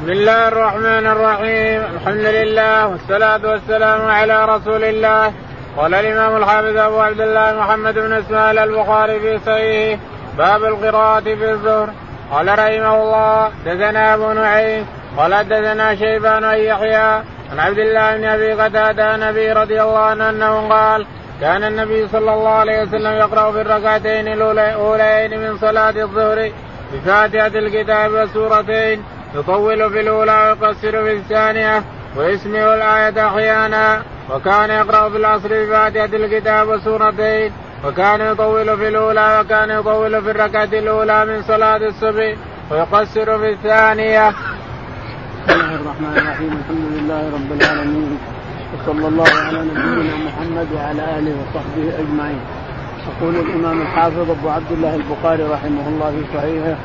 بسم الله الرحمن الرحيم. الحمد لله والصلاة والسلام على رسول الله. قال الإمام الحافظ أبو عبد الله محمد بن إسماعيل البخاري في صحيحه باب القراءة في الظهر قال رحمه الله دثنا أبو نعيم قال دثنا شيبان أن يحيى عن عبد الله بن أبي قتادة النبي رضي الله عنه أنه قال كان النبي صلى الله عليه وسلم يقرأ في الركعتين الأوليين من صلاة الظهر بفاتحة الكتاب وسورتين يطول في الأولى ويقصر في الثانية ويسمع الآية أحيانا وكان يقرأ في العصر بفاتحة الكتاب وسورتين وكان يطول في الأولى وكان يطول في الركعة الأولى من صلاة الصبح ويقصر في الثانية. بسم الله الرحمن الرحيم الحمد لله رب العالمين وصلى الله على نبينا محمد وعلى آله وصحبه أجمعين. يقول الإمام الحافظ أبو عبد الله البخاري رحمه الله في صحيحه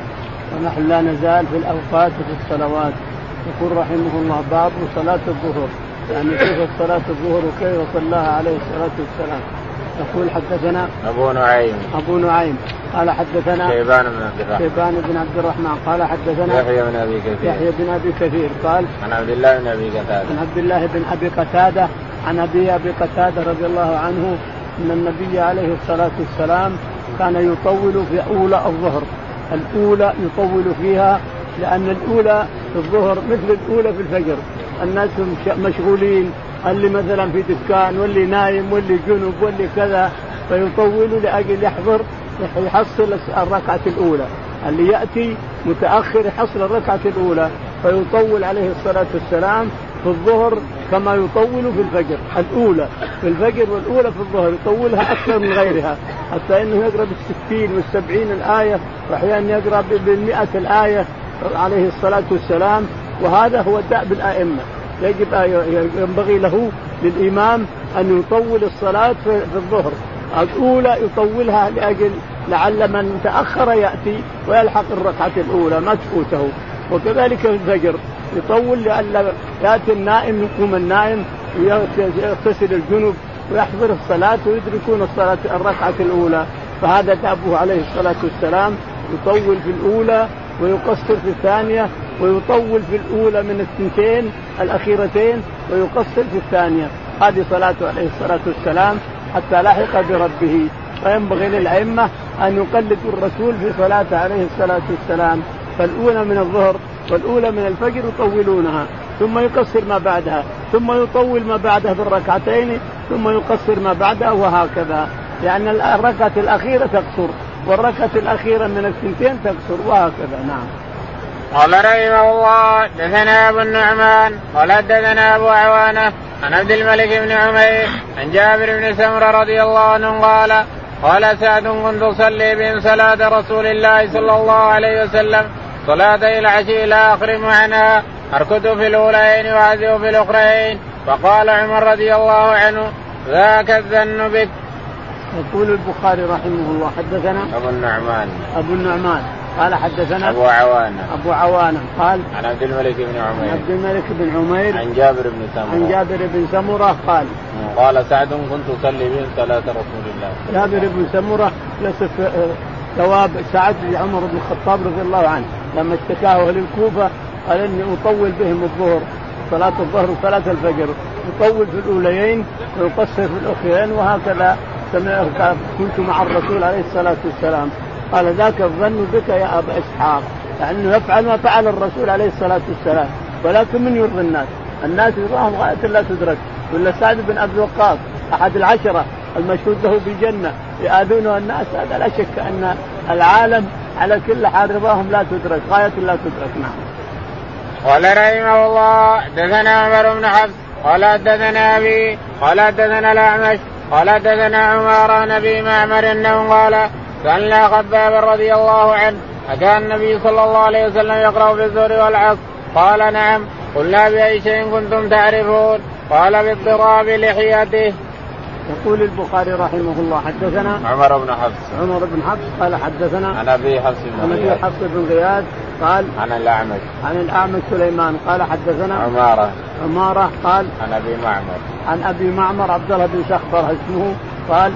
ونحن لا نزال في الأوقات وفي الصلوات. يقول رحمه الله باب صلاة الظهر. يعني كيف صلاة الظهر وكيف صلاها عليه الصلاة والسلام. يقول حدثنا أبو نعيم. أبو نعيم. قال حدثنا شيبان بن عبد الرحمن. شيبان بن عبد الرحمن. قال حدثنا يحيى بن أبي كثير. يحيى بن أبي كثير. قال عن عبد الله بن أبي قتادة. عن عبد الله بن أبي قتادة. عن أبي أبي قتادة رضي الله عنه أن النبي عليه الصلاة والسلام كان يطول في أولى الظهر. الأولى يطول فيها لأن الأولى في الظهر مثل الأولى في الفجر. الناس مشغولين اللي مثلا في دكان واللي نايم واللي جنب واللي كذا فيطول لأجل يحضر يحصل الركعة الأولى. اللي يأتي متأخر يحصل الركعة الأولى فيطول عليه الصلاة والسلام في الظهر كما يطول في الفجر الأولى في الفجر والأولى في الظهر يطولها أكثر من غيرها حتى إنه يقرأ بالستين والسبعين الآية وأحيانا يقرأ بالمئة الآية عليه الصلاة والسلام وهذا هو دأب الأئمة. يجب ينبغي له للإمام أن يطول الصلاة في الظهر. الأولى يطولها لأجل لعل من تأخر يأتي ويلحق الركعة الأولى ما تفوته وكذلك الفجر. يطول لئلا يأتي النائم يقوم النائم ويغتسل الجنب ويحضر الصلاة ويدركون الصلاة الركعة الأولى. فهذا دابه عليه الصلاة والسلام. يطول في الأولى ويقصر في الثانية ويطول في الأولى من الثنتين الأخيرتين ويقصر في الثانية. هذه صلاته عليه الصلاة والسلام حتى لحق بربه. وينبغي للأئمة أن يقلدوا الرسول في صلاته عليه الصلاة والسلام. فالأولى من الظهر والأولى من الفجر يطولونها ثم يقصر ما بعدها ثم يطول ما بعدها بالركعتين ثم يقصر ما بعدها وهكذا. لأن الركعة الأخيرة تقصر والركعة الأخيرة من الثنتين تقصر وهكذا نعم. قال رحمه الله دثنا أبو النعمان قال دثنا أبو عوانة عن عبد الملك بن عمير عن جابر بن سمرة رضي الله عنه قال قال سعد كنت أصلي بهم صلاة رسول الله صلى الله عليه وسلم صلاة العشي إلى آخر معنى. أركض في الأولين واعزف في الأخرين. فقال عمر رضي الله عنه ذاك الذن بك. يقول البخاري رحمه الله حدثنا أبو النعمان. أبو النعمان. قال حدثنا أبو عوانة. أبو عوانة. قال عن عبد الملك بن عمير. عبد الملك بن عمير. عن جابر بن سمرة. عن جابر بن سمرة قال قال سعد كنت أصلي بهم صلاة رسول الله. جابر بن سمرة يصف ثواب سعد عمر بن الخطاب رضي الله عنه. لما اشتكاه أهل الكوفة قال إني أطول بهم الظهر صلاة الظهر وصلاة الفجر. يطول في الأوليين ويقصر في الأخرين وهكذا كنت مع الرسول عليه الصلاة والسلام. قال ذاك الظن بك يا أبا إسحاق لأنه يفعل ما فعل الرسول عليه الصلاة والسلام. ولكن من يرضي الناس؟ الناس يرضاهم غاية لا تدرك. ولا سعد بن عبد الوقاص أحد العشرة المشهود له بالجنة يآذونه الناس. هذا لا شك أن العالم على كل حال رضاهم لا تدرك غاية لا تدرك نعم. قال رحمه الله حدثنا عمر بن حفص قال حدثنا أبي قال حدثنا الأعمش قال حدثنا عمر نبي معمر أنه قال سألنا خباب رضي الله عنه أتى النبي صلى الله عليه وسلم يقرأ في الظهر والعصر؟ قال نعم قلنا بأي شيء كنتم تعرفون؟ قال باضطراب لحيته. يقول البخاري رحمه الله حدثنا عمر بن حفص. عمر بن حفص قال حدثنا عن أبي حفص بن عن أبي حفص بن غياث قال عن الأعمش. عن الأعمش سليمان قال حدثنا عمارة. عمارة قال عن أبي معمر. عن أبي معمر عبد الله بن شخبر اسمه قال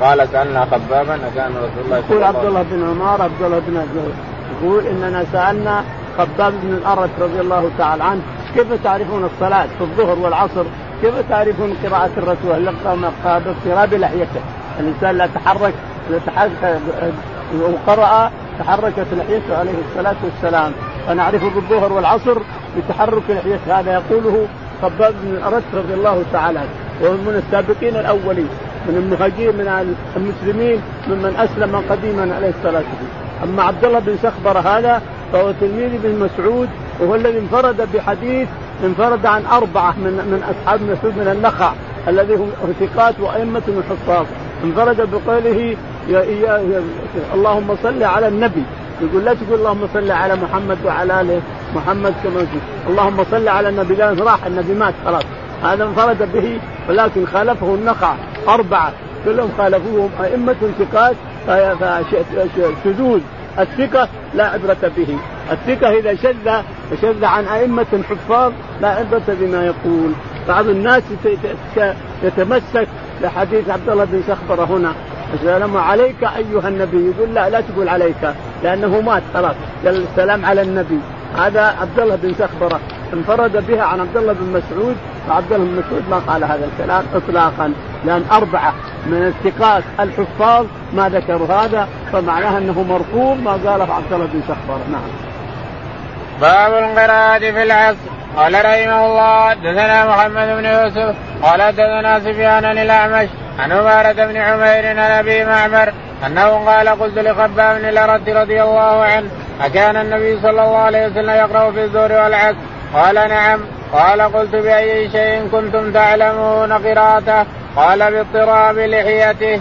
قال سالنا خبابا كان رسول الله يقول عبد الله بن عمار عبد الله بن يقول إننا سألنا خباب بن الارت رضي الله تعالى عنه كيف تعرفون الصلاة في الظهر والعصر؟ كيف تعرفون قراءة الرسول؟ باضطراب لحيته الإنسان لا تحرك تحرك وقرأ تحركت لحيته عليه الصلاة والسلام. فنعرف بالظهر والعصر بتحرك لحيته. هذا يقوله خباب بن الأرت رضي الله تعالى عنه. وهو من السابقين الأولين من المهاجرين من المسلمين ممن أسلم قديما عليه الصلاة والسلام. أما عبد الله بن سخبر هذا فهو تلميذ بن مسعود وهو الذي انفرد بحديث انفرد عن أربعة من من أصحاب مسعود من النخع الذي هم ثقات وأئمة الحفاظ. انفرد بقوله يا يا يا اللهم صل على النبي. يقول لا تقول اللهم صل على محمد وعلى آل محمد كما اللهم صل على النبي. لأن راح النبي مات خلاص. هذا انفرد به ولكن خالفه النخع أربعة. كلهم خالفوهم. أئمة ثقات فشذوذ. الثقة لا عبرة به. الثقة إذا شذ شذ عن أئمة حفاظ لا عبرة بما يقول. بعض الناس يتمسك بحديث عبد الله بن سخبرة هنا. السلام عليك أيها النبي. يقول لا لا تقول عليك لأنه مات خلاص. السلام على النبي. هذا عبد الله بن سخبرة انفرد بها عن عبد الله بن مسعود وعبد الله بن مسعود ما قال هذا الكلام اطلاقا لأن أربعة من الثقات الحفاظ ما ذكروا هذا فمعناها أنه مرفوض ما قاله عبد الله بن سخبر نعم. باب القراءة في العصر. قال رحمه الله دثنا محمد بن يوسف قال دثنا سفيان الأعمش عن عمارة بن عمير عن أبي معمر أنه قال قلت لخباب بن الارد رضي الله عنه أكان النبي صلى الله عليه وسلم يقرأ في الظهر والعصر؟ قال نعم. قال قلت بأي شيء كنتم تعلمون قراءته؟ قال باضطراب لحيته.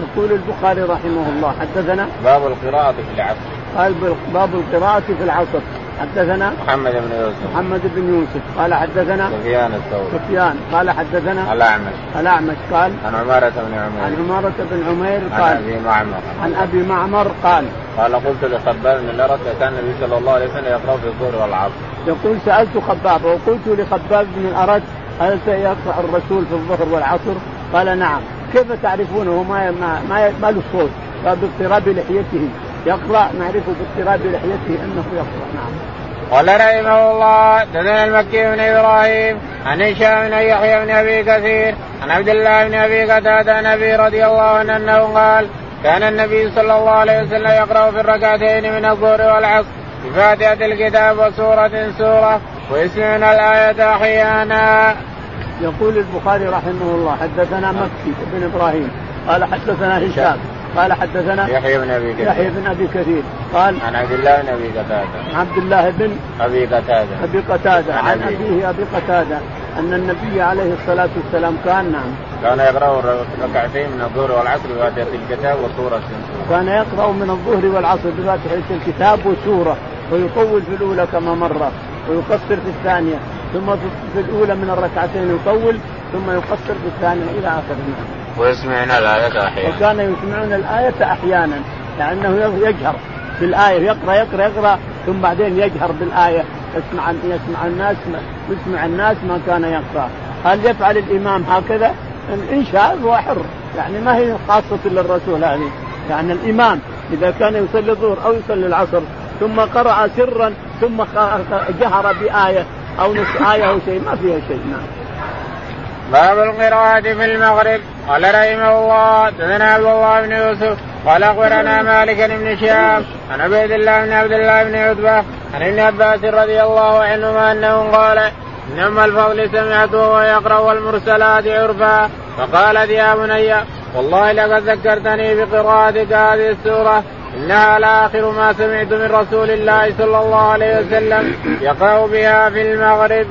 يقول البخاري رحمه الله حدثنا باب القراءة في العصر. قال باب القراءة في العصر. حدثنا محمد بن يوسف. محمد بن يوسف. قال حدثنا سفيان الثوري. سفيان. قال حدثنا الأعمش. الأعمش قال عن عمارة بن عمير. عن عمارة بن عمير قال عن أبي معمر. عن أبي معمر قال قال قلت لخباب بن الأرت كان النبي صلى الله عليه وسلم يقرأ في الظهر والعصر. يقول سألت خباب وقلت لخباب بن الأرت هل سيقرأ الرسول في الظهر والعصر؟ قال نعم. كيف تعرفونه؟ ما ما ما, له صوت. باضطراب لحيته. يقرأ نعرفه باضطراب لحيته أنه يقرأ. نعم. قال رحمه الله دثنا المكي بن إبراهيم عن هشام بن يحيى بن أبي كثير عن عبد الله بن أبي قتادة عن أبي رضي الله عنه أنه قال كان النبي صلى الله عليه وسلم يقرأ في الركعتين من الظهر والعصر بفاتحة الكتاب وسورة سورة ويسمعون الآية أحيانا. يقول البخاري رحمه الله حدثنا مكي بن إبراهيم قال حدثنا هشام قال حدثنا يحيى بن أبي كثير. يحيى بن أبي كثير. قال عن عبد الله بن أبي قتادة. عن عبد الله بن أبي قتادة. أبي قتادة. عن, عن أبيه. أبي قتادة. أن النبي عليه الصلاة والسلام كان نعم. كان يقرأ ركعتين من الظهر والعصر بفاتحة الكتاب وسورة كان يقرأ من الظهر والعصر بفاتحة الكتاب وسورة ويطول في الأولى كما مر ويقصر في الثانية ثم في الأولى من الركعتين يطول ثم يقصر في الثانية إلى آخره. ويسمعون الآية أحيانا. وكان يسمعون الآية أحيانا لأنه يجهر في الآية يقرأ يقرأ يقرأ ثم بعدين يجهر بالآية. يسمع يسمع الناس يسمع الناس ما كان يقرأ. هل يفعل الإمام هكذا؟ إن شاء هو حر. يعني ما هي خاصة للرسول هذه. يعني الإمام إذا كان يصلي الظهر أو يصلي العصر ثم قرأ سرا ثم جهر بآية أو نصف آية أو شيء ما فيها شيء. نعم. باب القراءة في المغرب. قال رحمه الله دثنا عبد الله بن يوسف قال أخبرنا مالك بن شهاب عن عبيد الله بن عبد الله بن عتبة عن ابن عباس رضي الله عنهما أنه قال ان ام الفضل سمعته وهو يقرا والمرسلات عرفا. فقالت يا بني والله لقد ذكرتني بقراءتك هذه السورة إنها لآخر ما سمعت من رسول الله صلى الله عليه وسلم يقرأ بها في المغرب.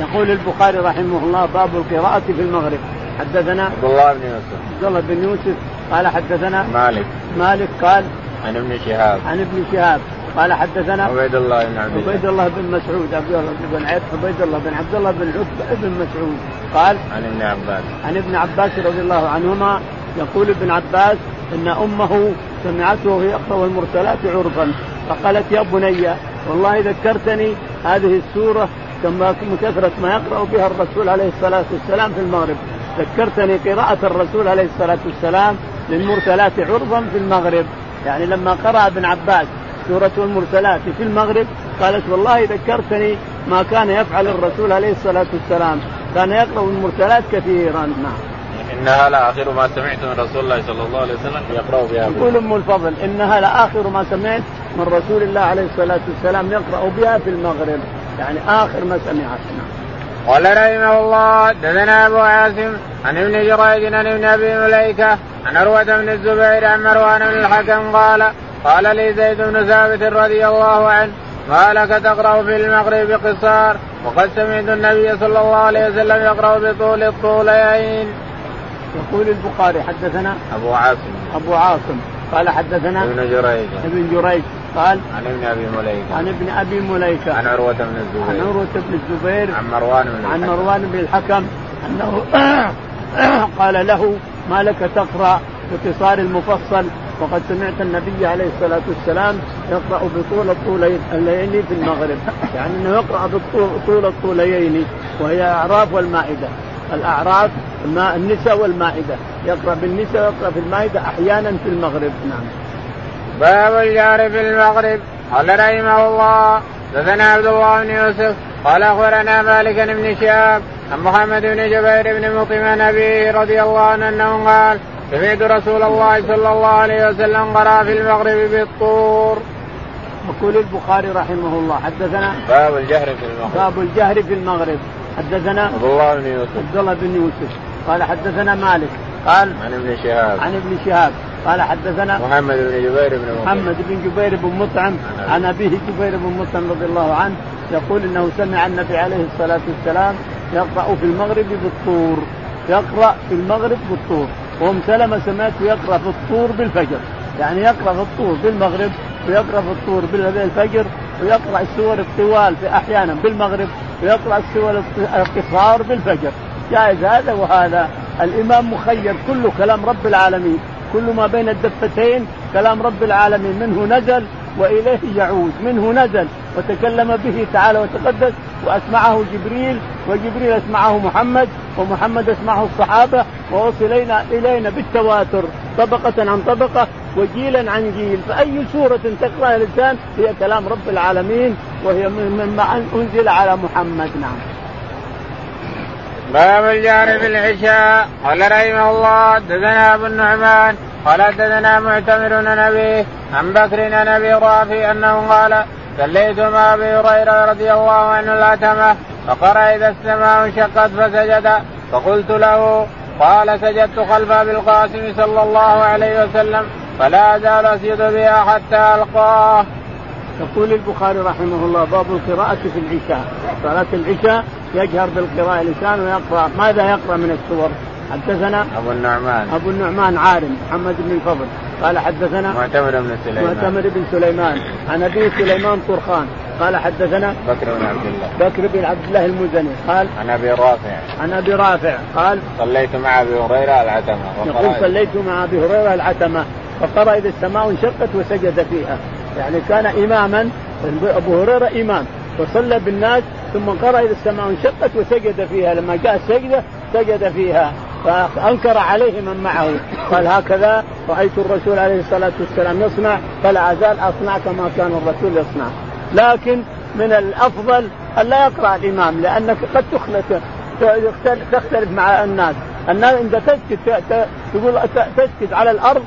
يقول البخاري رحمه الله باب القراءة في المغرب. حدثنا عبد الله بن يوسف. عبد الله بن يوسف قال حدثنا مالك. مالك قال عن ابن شهاب. عن ابن شهاب قال حدثنا عبيد الله بن عبد عبيد الله بن مسعود عبد الله بن عبيد الله بن عبد الله بن عتبة بن مسعود قال عن ابن عباس. عن ابن عباس رضي الله عنهما يقول ابن عباس إن أمه سمعته وهي يقرا المرسلات عرفا فقالت يا بني والله ذكرتني هذه السورة كما كثرة ما يقرأ بها الرسول عليه الصلاة والسلام في المغرب. ذكرتني قراءة الرسول عليه الصلاة والسلام للمرسلات عرضا في المغرب. يعني لما قرأ ابن عباس سورة المرسلات في المغرب قالت والله ذكرتني ما كان يفعل الرسول عليه الصلاة والسلام. كان يقرأ المرسلات كثيرا. نعم. إنها لآخر ما سمعت من رسول الله صلى الله عليه وسلم يقرأ بها. يقول أم الفضل إنها لآخر ما سمعت من رسول الله عليه الصلاة والسلام يقرأ بها في المغرب. يعني آخر ما سمعت نعم. قال رحمه الله دثنا أبو عاصم عن ابن جريج عن ابن أبي مليكة عن عروة بن الزبير عن مروان بن الحكم قال قال لي زيد بن ثابت رضي الله عنه ما لك تقرأ في المغرب بقصار وقد سمعت النبي صلى الله عليه وسلم يقرأ بطول الطولين. يقول البخاري حدثنا أبو عاصم أبو عاصم قال حدثنا ابن جريج ابن جريج قال عن ابن أبي مليكة. عن ابن أبي مليكة. عن عروة بن الزبير. عن عروة بن الزبير. عن مروان بن عن مروان بن الحكم. أنه قال له ما لك تقرأ بقصار المفصل؟ وقد سمعت النبي عليه الصلاة والسلام يقرأ بطول الطولين في المغرب. يعني أنه يقرأ بطول الطولين وهي أعراف والمائدة. الأعراف النساء والمائدة. يقرأ بالنساء ويقرأ في المائدة أحيانا في المغرب. نعم. باب الجار في المغرب. قال رحمه الله دثنا عبد الله بن يوسف قال أخبرنا مالك بن شهاب عن محمد بن جبير بن مطعم نبيه رضي الله عنه أنه قال سمعت رسول الله صلى الله عليه وسلم قرأ في المغرب بالطور. يقول البخاري رحمه الله حدثنا باب الجهر في المغرب. باب الجهر في المغرب. حدثنا عبد الله بن يوسف. عبد الله بن يوسف. قال حدثنا مالك قال عن ابن شهاب. عن ابن شهاب. قال حدثنا محمد بن جبير بن مطعم. محمد بن جبير بن مطعم. عن أبيه جبير بن مطعم رضي الله عنه يقول إنه سمع النبي عليه الصلاة والسلام يقرأ في المغرب بالطور. يقرأ في المغرب بالطور. وام سلمه سمعته يقرأ في الطور بالفجر. يعني يقرأ في الطور بالمغرب ويقرأ في الطور بالفجر ويقرأ السور الطوال في أحيانا بالمغرب ويقرأ السور القصار بالفجر. جائز هذا وهذا. الإمام مخير كله كلام رب العالمين. كل ما بين الدفتين كلام رب العالمين. منه نزل وإليه يعود. منه نزل وتكلم به تعالى وتقدس وأسمعه جبريل وجبريل أسمعه محمد ومحمد أسمعه الصحابة ووصل إلينا بالتواتر طبقة عن طبقة وجيلا عن جيل. فأي سورة تقرأها الإنسان هي كلام رب العالمين وهي مما أنزل على محمد. نعم. باب الجار في العشاء قال رحمه الله دثنا أبو النعمان قال دثنا معتمر عن ابيه عن بكر عن أبي رافي أنه قال صليت مع أبي هريرة رضي الله عنه الأتمة فقرأ إذا السماء انشقت فسجد فقلت له قال سجدت خلف أبي القاسم صلى الله عليه وسلم فلا ازال أسجد بها حتى ألقاه. يقول البخاري رحمه الله باب القراءة في العشاء، صلاة العشاء يجهر بالقراءة الإنسان ويقرأ. ماذا يقرأ من السور؟ حدثنا أبو النعمان. أبو النعمان عارم محمد بن الفضل. قال حدثنا معتمر بن سليمان. معتمر بن سليمان. عن أبي سليمان طرخان. قال حدثنا بكر بن عبد الله. بكر بن عبد الله المزني. قال عن أبي رافع. عن أبي رافع. قال صليت مع أبي هريرة العتمة. يقول صليت مع أبي هريرة العتمة. فقرأ إذا السماء انشقت وسجد فيها. يعني كان إماما أبو هريرة إمام. وصلى بالناس ثم قرأ إذا السماء انشقت وسجد فيها. لما جاء السجدة سجد فيها. فأنكر عليه من معه. قال هكذا رأيت الرسول عليه الصلاة والسلام يصنع فلا أزال أصنع كما كان الرسول يصنع. لكن من الأفضل أن لا يقرأ الإمام لأنك قد تخلط تختلف مع الناس. الناس عند تسجد تقول تسجد على الأرض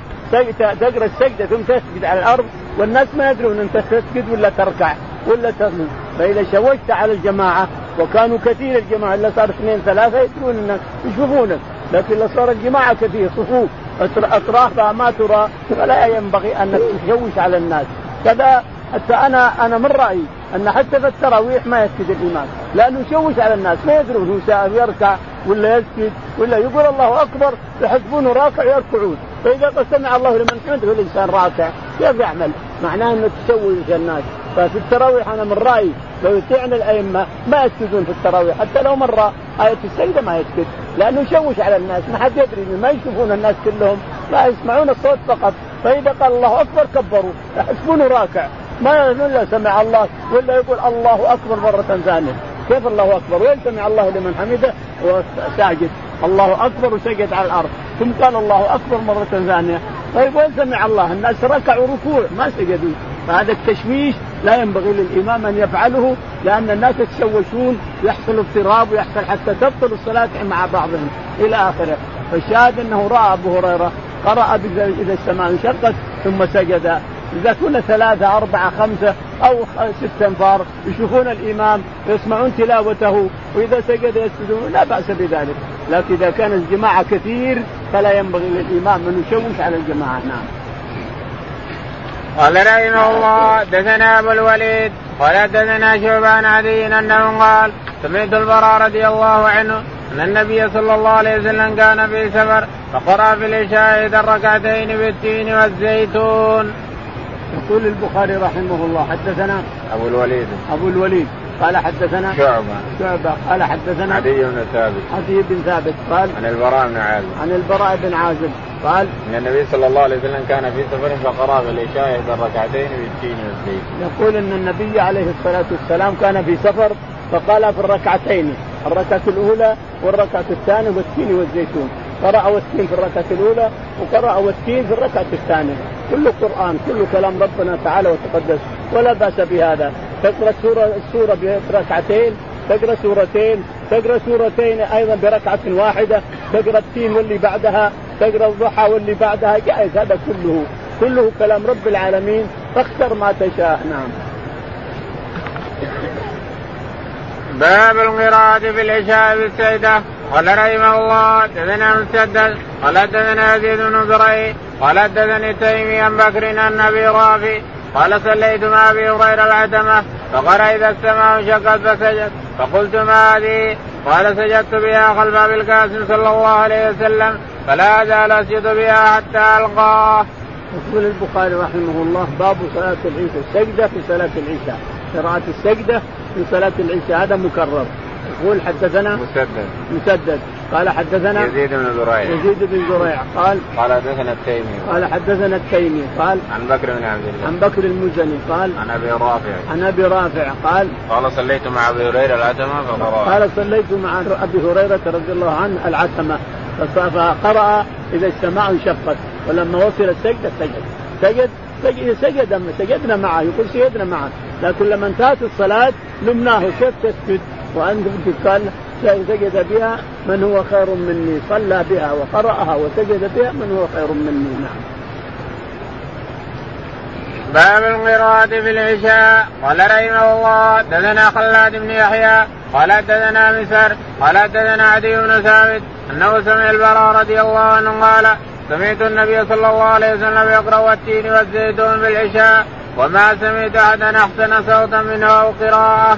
تقرأ السجدة ثم تسجد على الأرض والناس ما يدرون أنت تسجد ولا تركع ولا تسجد فإذا شوشت على الجماعة وكانوا كثير الجماعة إلا صار اثنين ثلاثة يدرون الناس يشوفونك لكن لو صار الجماعة كثير صفوف اطرافها ما ترى فلا ينبغي انك تشوش على الناس. كذا حتى أنا أنا من رأيي أن حتى في التراويح ما يسجد الامام لأنه يشوش على الناس ما يدرون هو يركع ولا يسجد ولا يقول الله أكبر يحسبونه راكع يركعون. فإذا قد سمع الله لمن حمده الإنسان راكع كيف يعمل؟ معناه إنه تشوش الناس. ففي التراويح أنا من رأيي لو يطيعنا الأئمة ما يسجدون في التراويح حتى لو مرة آية السجده ما يسجد لأنه يشوش على الناس ما حد يدري ما يشوفون الناس كلهم لا يسمعون الصوت فقط. فإذا قال الله أكبر كبروا يحسبونه راكع. ما إلا سمع الله ولا يقول الله أكبر مرة ثانية. كيف الله أكبر؟ وين سمع الله لمن حمده؟ وساجد الله أكبر وسجد على الأرض. ثم قال الله أكبر مرة ثانية. طيب وين سمع الله؟ الناس ركعوا ركوع ما سجدوا. فهذا التشويش لا ينبغي للإمام أن يفعله لأن الناس يتشوشون يحصل اضطراب ويحصل حتى تبطل الصلاة مع بعضهم إلى آخره. فالشاهد أنه رأى أبو هريرة قرأ إذا السماء انشقت ثم سجد. إذا كنا ثلاثة أربعة خمسة أو ستة أنفار يشوفون الإمام ويسمعون تلاوته وإذا سجد يسجدون. لا بأس بذلك. لكن إذا كان الجماعة كثير فلا ينبغي للإمام أن يشوش على الجماعة. نعم. قال رحمه الله دثنا أبو الوليد قال دثنا شعبان عدي أنه قال سمعت البراء رضي الله عنه أن النبي صلى الله عليه وسلم كان في سفر فقرأ في العشاء اذا الركعتين بالتين والزيتون. يقول البخاري رحمه الله حدثنا أبو الوليد أبو الوليد قال حدثنا شعبة. شعبة. قال حدثنا عدي بن ثابت. عدي بن ثابت. قال عن البراء بن عازب. عن البراء بن عازب. قال إن النبي صلى الله عليه وسلم كان في سفر فقرأ في العشاء احدى الركعتين بالتين والزيت. يقول إن النبي عليه الصلاة والسلام كان في سفر فقال في الركعتين الركعة الأولى والركعة الثانية والتين والزيتون. قرأ والتين في الركعة الأولى وقرأ والتين في الركعة الثانية. كله قرآن كله كلام ربنا تعالى وتقدس ولا بأس بهذا. تقرأ السورة السورة بركعتين تقرأ سورتين تقرأ سورتين أيضا بركعة واحدة تقرأ التين واللي بعدها تقرأ الضحى واللي بعدها جائز هذا كله. كله كلام رب العالمين فاختر ما تشاء. نعم. باب القراءة في العشاء بالسيدة. قال رحمه الله دثنا مسدد قال دثنا يزيد بن زريع قال دثني تيمي عن بكر عن أبي رافع قال صليت مع أبي هريرة العتمة فقرا إذا السماء انشقت فسجد. فقلت ما هذه قال سجدت بها خلف أبي القاسم صلى الله عليه وسلم فلا أزال أسجد بها حتى ألقاه. يقول البخاري رحمه الله باب صلاة العشاء السجدة في صلاة العشاء. قراءة السجدة في صلاة العشاء هذا مكرر. يقول حدثنا مسدد. مسدد. قال حدثنا يزيد بن زريع. يزيد بن زريع. قال قال حدثنا التيمي. قال حدثنا التيمي. قال عن بكر بن عبد الله. عن بكر المزني. قال عن أبي رافع. عن أبي رافع. قال قال صليت مع أبي هريرة العتمة فقرأ. قال صليت مع أبي هريرة رضي الله عنه العتمة. فقرأ إذا السماء انشقت. ولما وصل السجدة سجد. سجد؟ سجد سجد سجدنا معه؟ يقول سجدنا معه. لكن لما انتهت الصلاة لمناه كيف تسجد. وانت قال سجد بها من هو خير مني. صلى بها وقرأها وسجد بها من هو خير مني. نعم. باب القراءة في العشاء. قال رحمه الله دثنا خلاد بن يحيى قال دثنا مسر قال دثنا عدي بن ثابت أنه سمع البراء رضي الله عنه قال سمعت النبي صلى الله عليه وسلم يقرأ والتين والزيتون بالعشاء وما سمعت أحدا أحسن صوتا منه أو قراءة.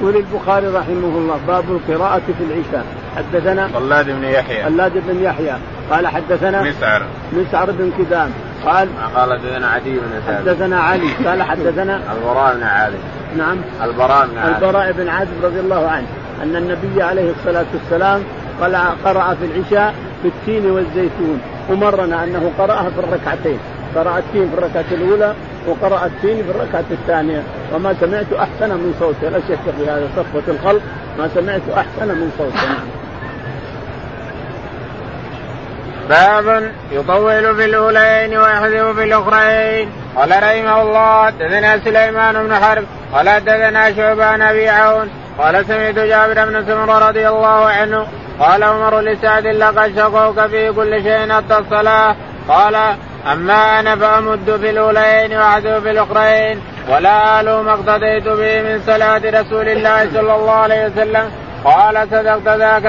يقول البخاري رحمه الله باب القراءة في العشاء. حدثنا خلاد بن يحيى. خلاد بن يحيى. قال حدثنا مسعر. مسعر بن كدام. قال قال حدثنا عدي بن ثابت. حدثنا علي. قال حدثنا البراء بن عازب. نعم. البراء بن عازب. البراء بن عازب رضي الله عنه أن النبي عليه الصلاة والسلام قرأ في العشاء في التين والزيتون ومرنا أنه قرأها في الركعتين. قرأ التين في الركعة الأولى وقرأ التين في الركعة الثانية. وما سمعت أحسن من صوته لا شك في هذا صفوة الخلق. ما سمعت أحسن من صوته باب يطول في الأولين ويحذف في الأخرين. قال رحمه الله دثنا سليمان بن حرب. قال دثنا شعبان أبي عون. قال سمعت جابر بن سمر رضي الله عنه. قال عمر لسعد لقد شقوك في كل شيء حتى الصلاة. قال أما أنا فأمد في الأولين واحذف في الأخرين ولا آل ما اقتديت به من صلاة رسول الله صلى الله عليه وسلم. قال صدقت ذاك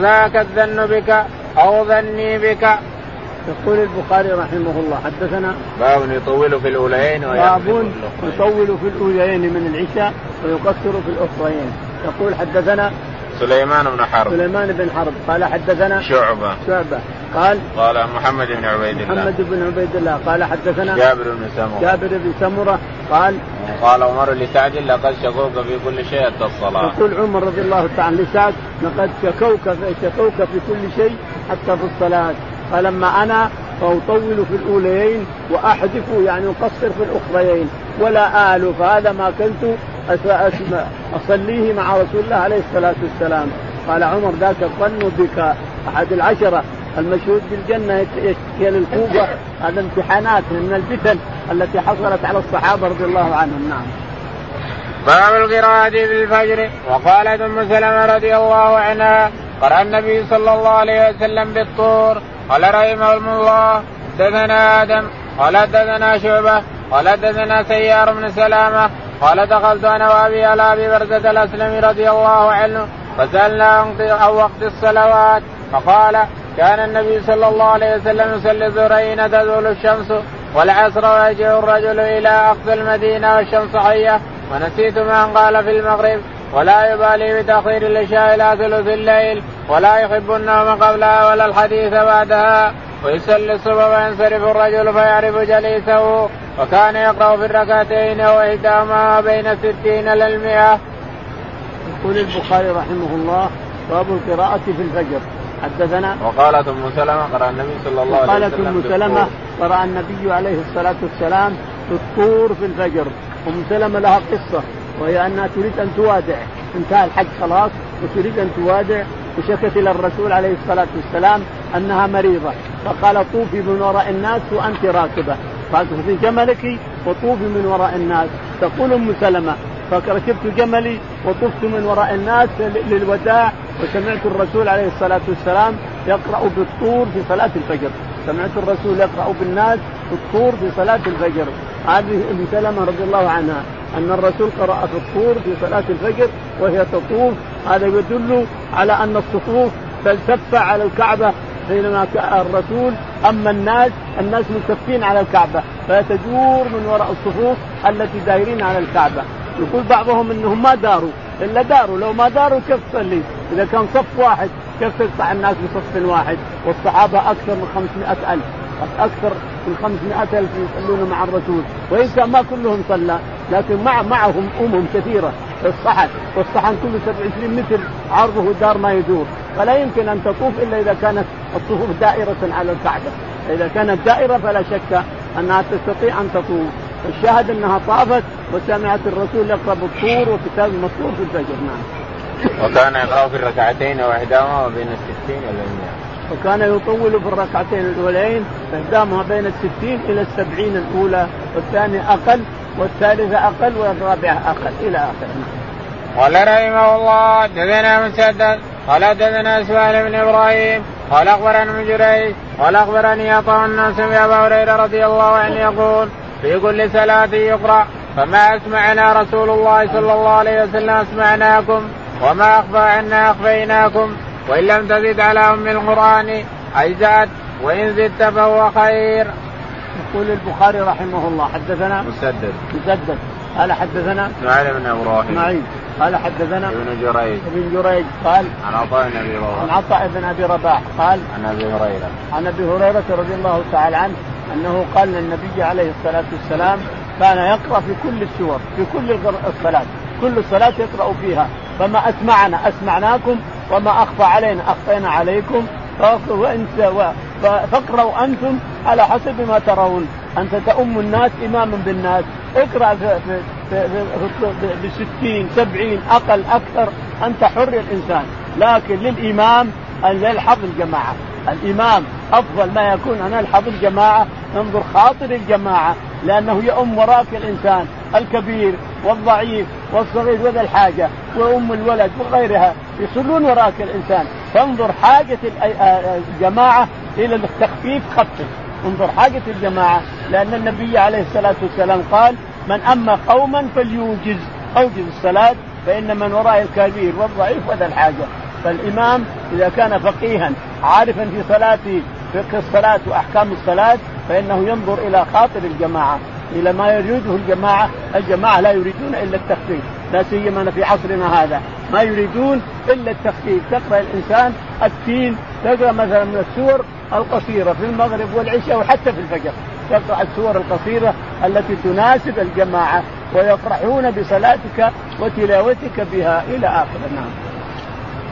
ذاك الظن بك أو ظني بك. يقول البخاري رحمه الله حدثنا باب يطول في الأولين باب يطول في الأولين من العشاء ويقصر في الأخرين. يقول حدثنا سليمان بن حرب. سليمان بن حرب. قال حدثنا شعبة. شعبة. قال قال محمد بن عبيد الله. محمد بن عبيد الله. قال حدثنا جابر بن سمرة. جابر بن سمرة. قال قال عمر لسعد لقد شكوك في كل شيء حتى الصلاة. يقول عمر رضي الله تعالى لسعد لقد شكوك في شكوك في كل شيء حتى في الصلاة. قال أما أنا فأطول في الأوليين وأحذف يعني أقصر في الأخريين. ولا آل فهذا ما كنت أصليه مع رسول الله عليه الصلاة والسلام. قال عمر ذاك الظن بك أحد العشرة. المشهود بالجنة هي للكوفه هذا امتحانات من الفتن التي حصلت على الصحابة رضي الله عنهم. نعم. باب القراءة في الفجر وقالت ام سلمة رضي الله عنها قرأ النبي صلى الله عليه وسلم بالطور. قال رحمه الله دثنا آدم. قال دثنا شعبة. قال دثنا سيار بن سلامة. قال دخلت أنا وأبي على أبي برزه الأسلمي رضي الله عنه فسألنا عن وقت الصلوات. فقال كان النبي صلى الله عليه وسلم يصلي الظهرين تزول الشمس والعصر ويجيء الرجل إلى أقصى المدينة والشمس حية. ونسيت ما قال في المغرب ولا يبالي بتأخير العشاء إلى ثلث الليل ولا يحب النوم قبلها ولا الحديث بعدها. ويصلي الصبح وينصرف الرجل فيعرف جليسه وكان يقرأ في الركعتين واحداهما بين الستين إلى المئة. يقول البخاري رحمه الله باب القراءة في الفجر. حدثنا وقالت أم سلمة قرأ النبي صلى الله عليه وسلم قالت ام سلمه قرأ النبي عليه الصلاة والسلام في الطور في الفجر. أم سلمة لها قصة وهي أنها تريد أن توادع. انتهى الحج خلاص وتريد أن توادع وشكت إلى الرسول عليه الصلاة والسلام أنها مريضة. فقال طوفي من وراء الناس وأنت راكبة. في جملك وطوفي من وراء الناس. تقول أم سلمة فركبت جملي وطفت من وراء الناس للوداع وسمعت الرسول عليه الصلاة والسلام يقرأ بالطور في صلاة الفجر. سمعت الرسول يقرأ بالناس بالطور في صلاة الفجر. هذه أم سلمة رضي الله عنها أن الرسول قرأ في الطور في صلاة الفجر وهي تطوف. هذا يدل على أن الصفوف تلتف على الكعبة بينما الرسول أما الناس الناس ملتفين على الكعبة فتدور من وراء الصفوف التي دايرين على الكعبة يقول بعضهم إنهم ما داروا إلا داروا لو ما داروا كيف تصلي؟ إذا كان صف واحد كيف تقطع الناس بصف واحد؟ والصحابة أكثر من 500 ألف أكثر من 500 ألف يصلون مع الرسول وإن كان ما كلهم صلى لكن مع معهم أمم كثيرة الصحن والصحن كله 27 متر عرضه دار ما يدور فلا يمكن أن تطوف إلا إذا كانت الصفوف دائرة على الكعبة إذا كانت دائرة فلا شك أنها تستطيع أن تطوف الشاهد أنها طافت وسمعت الرسول يقرأ بالطور وكتاب المسطور في الفجر نعم. وكان يقرأ في الركعتين وإحداهما بين الستين إلى المئة. وكان يطول في الركعتين الأولين إحداهما بين الستين إلى السبعين الأولى والثانية أقل والثالثة أقل والرابعة أقل إلى آخره نعم. قال رحمه الله دثنا مسدد قال دثنا اسماعيل بن إبراهيم قال أخبرنا ابن جريج قال أخبرني عطاء الناس ابا هريرة رضي الله عنه يقول في كل صلاة يقرأ فما أسمعنا رسول الله صلى الله عليه وسلم أسمعناكم وما أخفى عنا أخفيناكم وإن لم تزد على أم القرآن أجزأت وإن زدت فهو خير. يقول البخاري رحمه الله حدثنا مسدد. مسدد. قال حدثنا اسماعيل بن إبراهيم. إسماعيل. قال حدثنا ابن جريج. ابن جريج قال عن عطاء بن أبي رباح. عن عطاء بن أبي رباح قال عن أبي هريرة. عن أبي هريرة رضي الله تعالى عنه أنه قال للنبي عليه الصلاة والسلام كان يقرأ في كل السور في كل الصلاة كل صلاة يقرأ فيها. فما أسمعنا أسمعناكم وما أخفى علينا أخفينا عليكم. فاقرأوا أنتم على حسب ما ترون. أنت تؤم الناس إماما بالناس. اقرأ في, في, في, في, في سبعين أقل أكثر. أنت حر الإنسان. لكن للإمام أن يلحظ الجماعة. الإمام أفضل ما يكون أن يلحظ الجماعة. ننظر خاطر الجماعة. لأنه يؤم وراك الإنسان. الكبير والضعيف والصغير وذا الحاجة. وأم الولد وغيرها يصلون وراك الإنسان. فانظر حاجة الجماعة إلى التخفيف خفف. انظر حاجة الجماعة لأن النبي عليه الصلاة والسلام قال من أما قوما فليوجز أوجز الصلاة فإن من وراء الكبير والضعيف وذا الحاجة. فالإمام إذا كان فقيها عارفا في صلاته فقه الصلاة وأحكام الصلاة فإنه ينظر إلى خاطر الجماعة إلى ما يريده الجماعة الجماعة لا يريدون إلا التخفيف لا سيما في عصرنا هذا. ما يريدون إلا التخفيف. تقرأ الإنسان التين تقرأ مثلا من السور القصيرة في المغرب والعشاء وحتى في الفجر. تقرأ السور القصيرة التي تناسب الجماعة ويفرحون بصلاتك وتلاوتك بها إلى آخره نعم.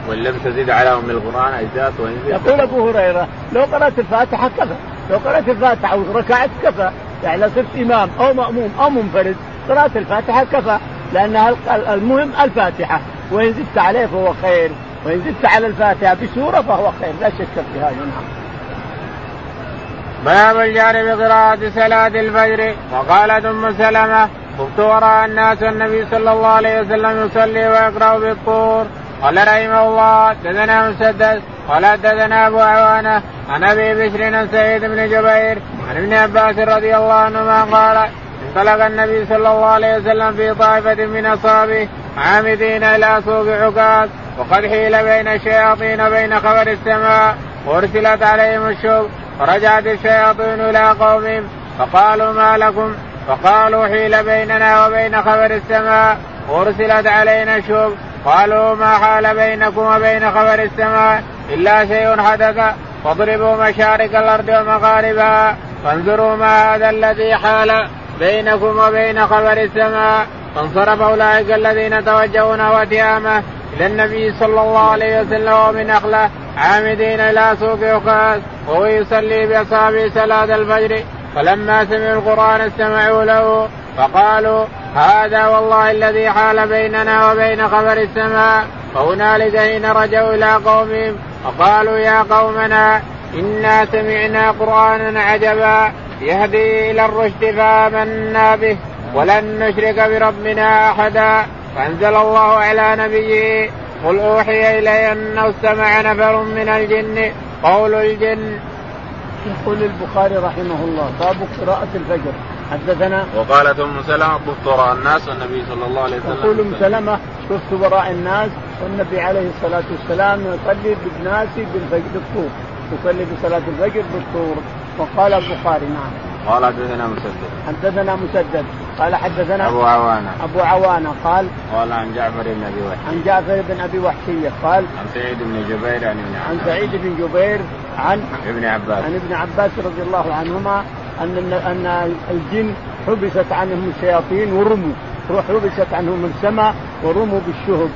وإن لم تزد على أم القرآن اجزاء يقول أبو هريرة لو قرأت الفاتحة كفى لو قرأت الفاتحة وركعت كفى. يعني لو صرت إمام أو مأموم أو منفرد قرأت الفاتحة كفى لأنها المهم الفاتحة. وإن زدت عليه فهو خير وإن زدت على الفاتحة بسورة فهو خير لا شك في هذا. نعم. باب الجار بقراءة صلاة الفجر. وقالت أم سلمة كنت وراء الناس والنبي صلى الله عليه وسلم يصلي ويقرأ بالطور. قال رحمه الله دثنا مسدس قال دثنا أبو عوانة عن أبي بشر عن سعيد بن جبير عن ابن عباس رضي الله عنهما قال انطلق النبي صلى الله عليه وسلم في طائفة من أصحابه عامدين إلى سوق عكاظ وقد حيل بين الشياطين وبين خبر السماء وأرسلت عليهم الشوق فرجعت الشياطين إلى قومهم فقالوا ما لكم؟ فقالوا حيل بيننا وبين خبر السماء وأرسلت علينا الشوق قالوا ما حال بينكم وبين خبر السماء؟ إلا شيء حدث فاضربوا مشارق الأرض ومغاربها فانظروا ما هذا الذي حال بينكم وبين خبر السماء. فانصرف أولئك الذين توجهوا نحو تيامه إلى النبي صلى الله عليه وسلم ومن أخله عامدين إلى سوق يقاس وهو يصلي بأصحابه صلاة الفجر. فلما سمعوا القرآن استمعوا له فقالوا هذا والله الذي حال بيننا وبين خبر السماء. فهنالك حين رجعوا إلى قومهم وقالوا يا قومنا إنا سمعنا قرآنا عجبا يهدي إلى الرشد فآمنا به. ولن نشرك بربنا أحدا. فأنزل الله على نبيه. قل أوحي إلي انه استمع نفر من الجن. قول الجن. يقول البخاري رحمه الله باب قراءة الفجر. حدثنا وقالت ام سلمه كنت وراء الناس والنبي صلى الله عليه وسلم. تقول ام سلمه كنت وراء الناس والنبي عليه الصلاة والسلام يصلي بالناس بالطور. يصلي بصلاة الفجر بالطور. وقال البخاري نعم. قال حدثنا مسدد. حدثنا مسدد. قال حدثنا أبو عوانة. أبو عوانة قال. قال عن جعفر بن أبي وحشيه. عن جعفر بن أبي وحشيه قال. عن سعيد بن جبير عن ابن عباس. عن سعيد بن جبير عن ابن عباس. عن ابن عباس رضي الله عنهما أن أن الجن حبست عنهم الشياطين ورموا حبست عنهم السماء ورموا بالشهب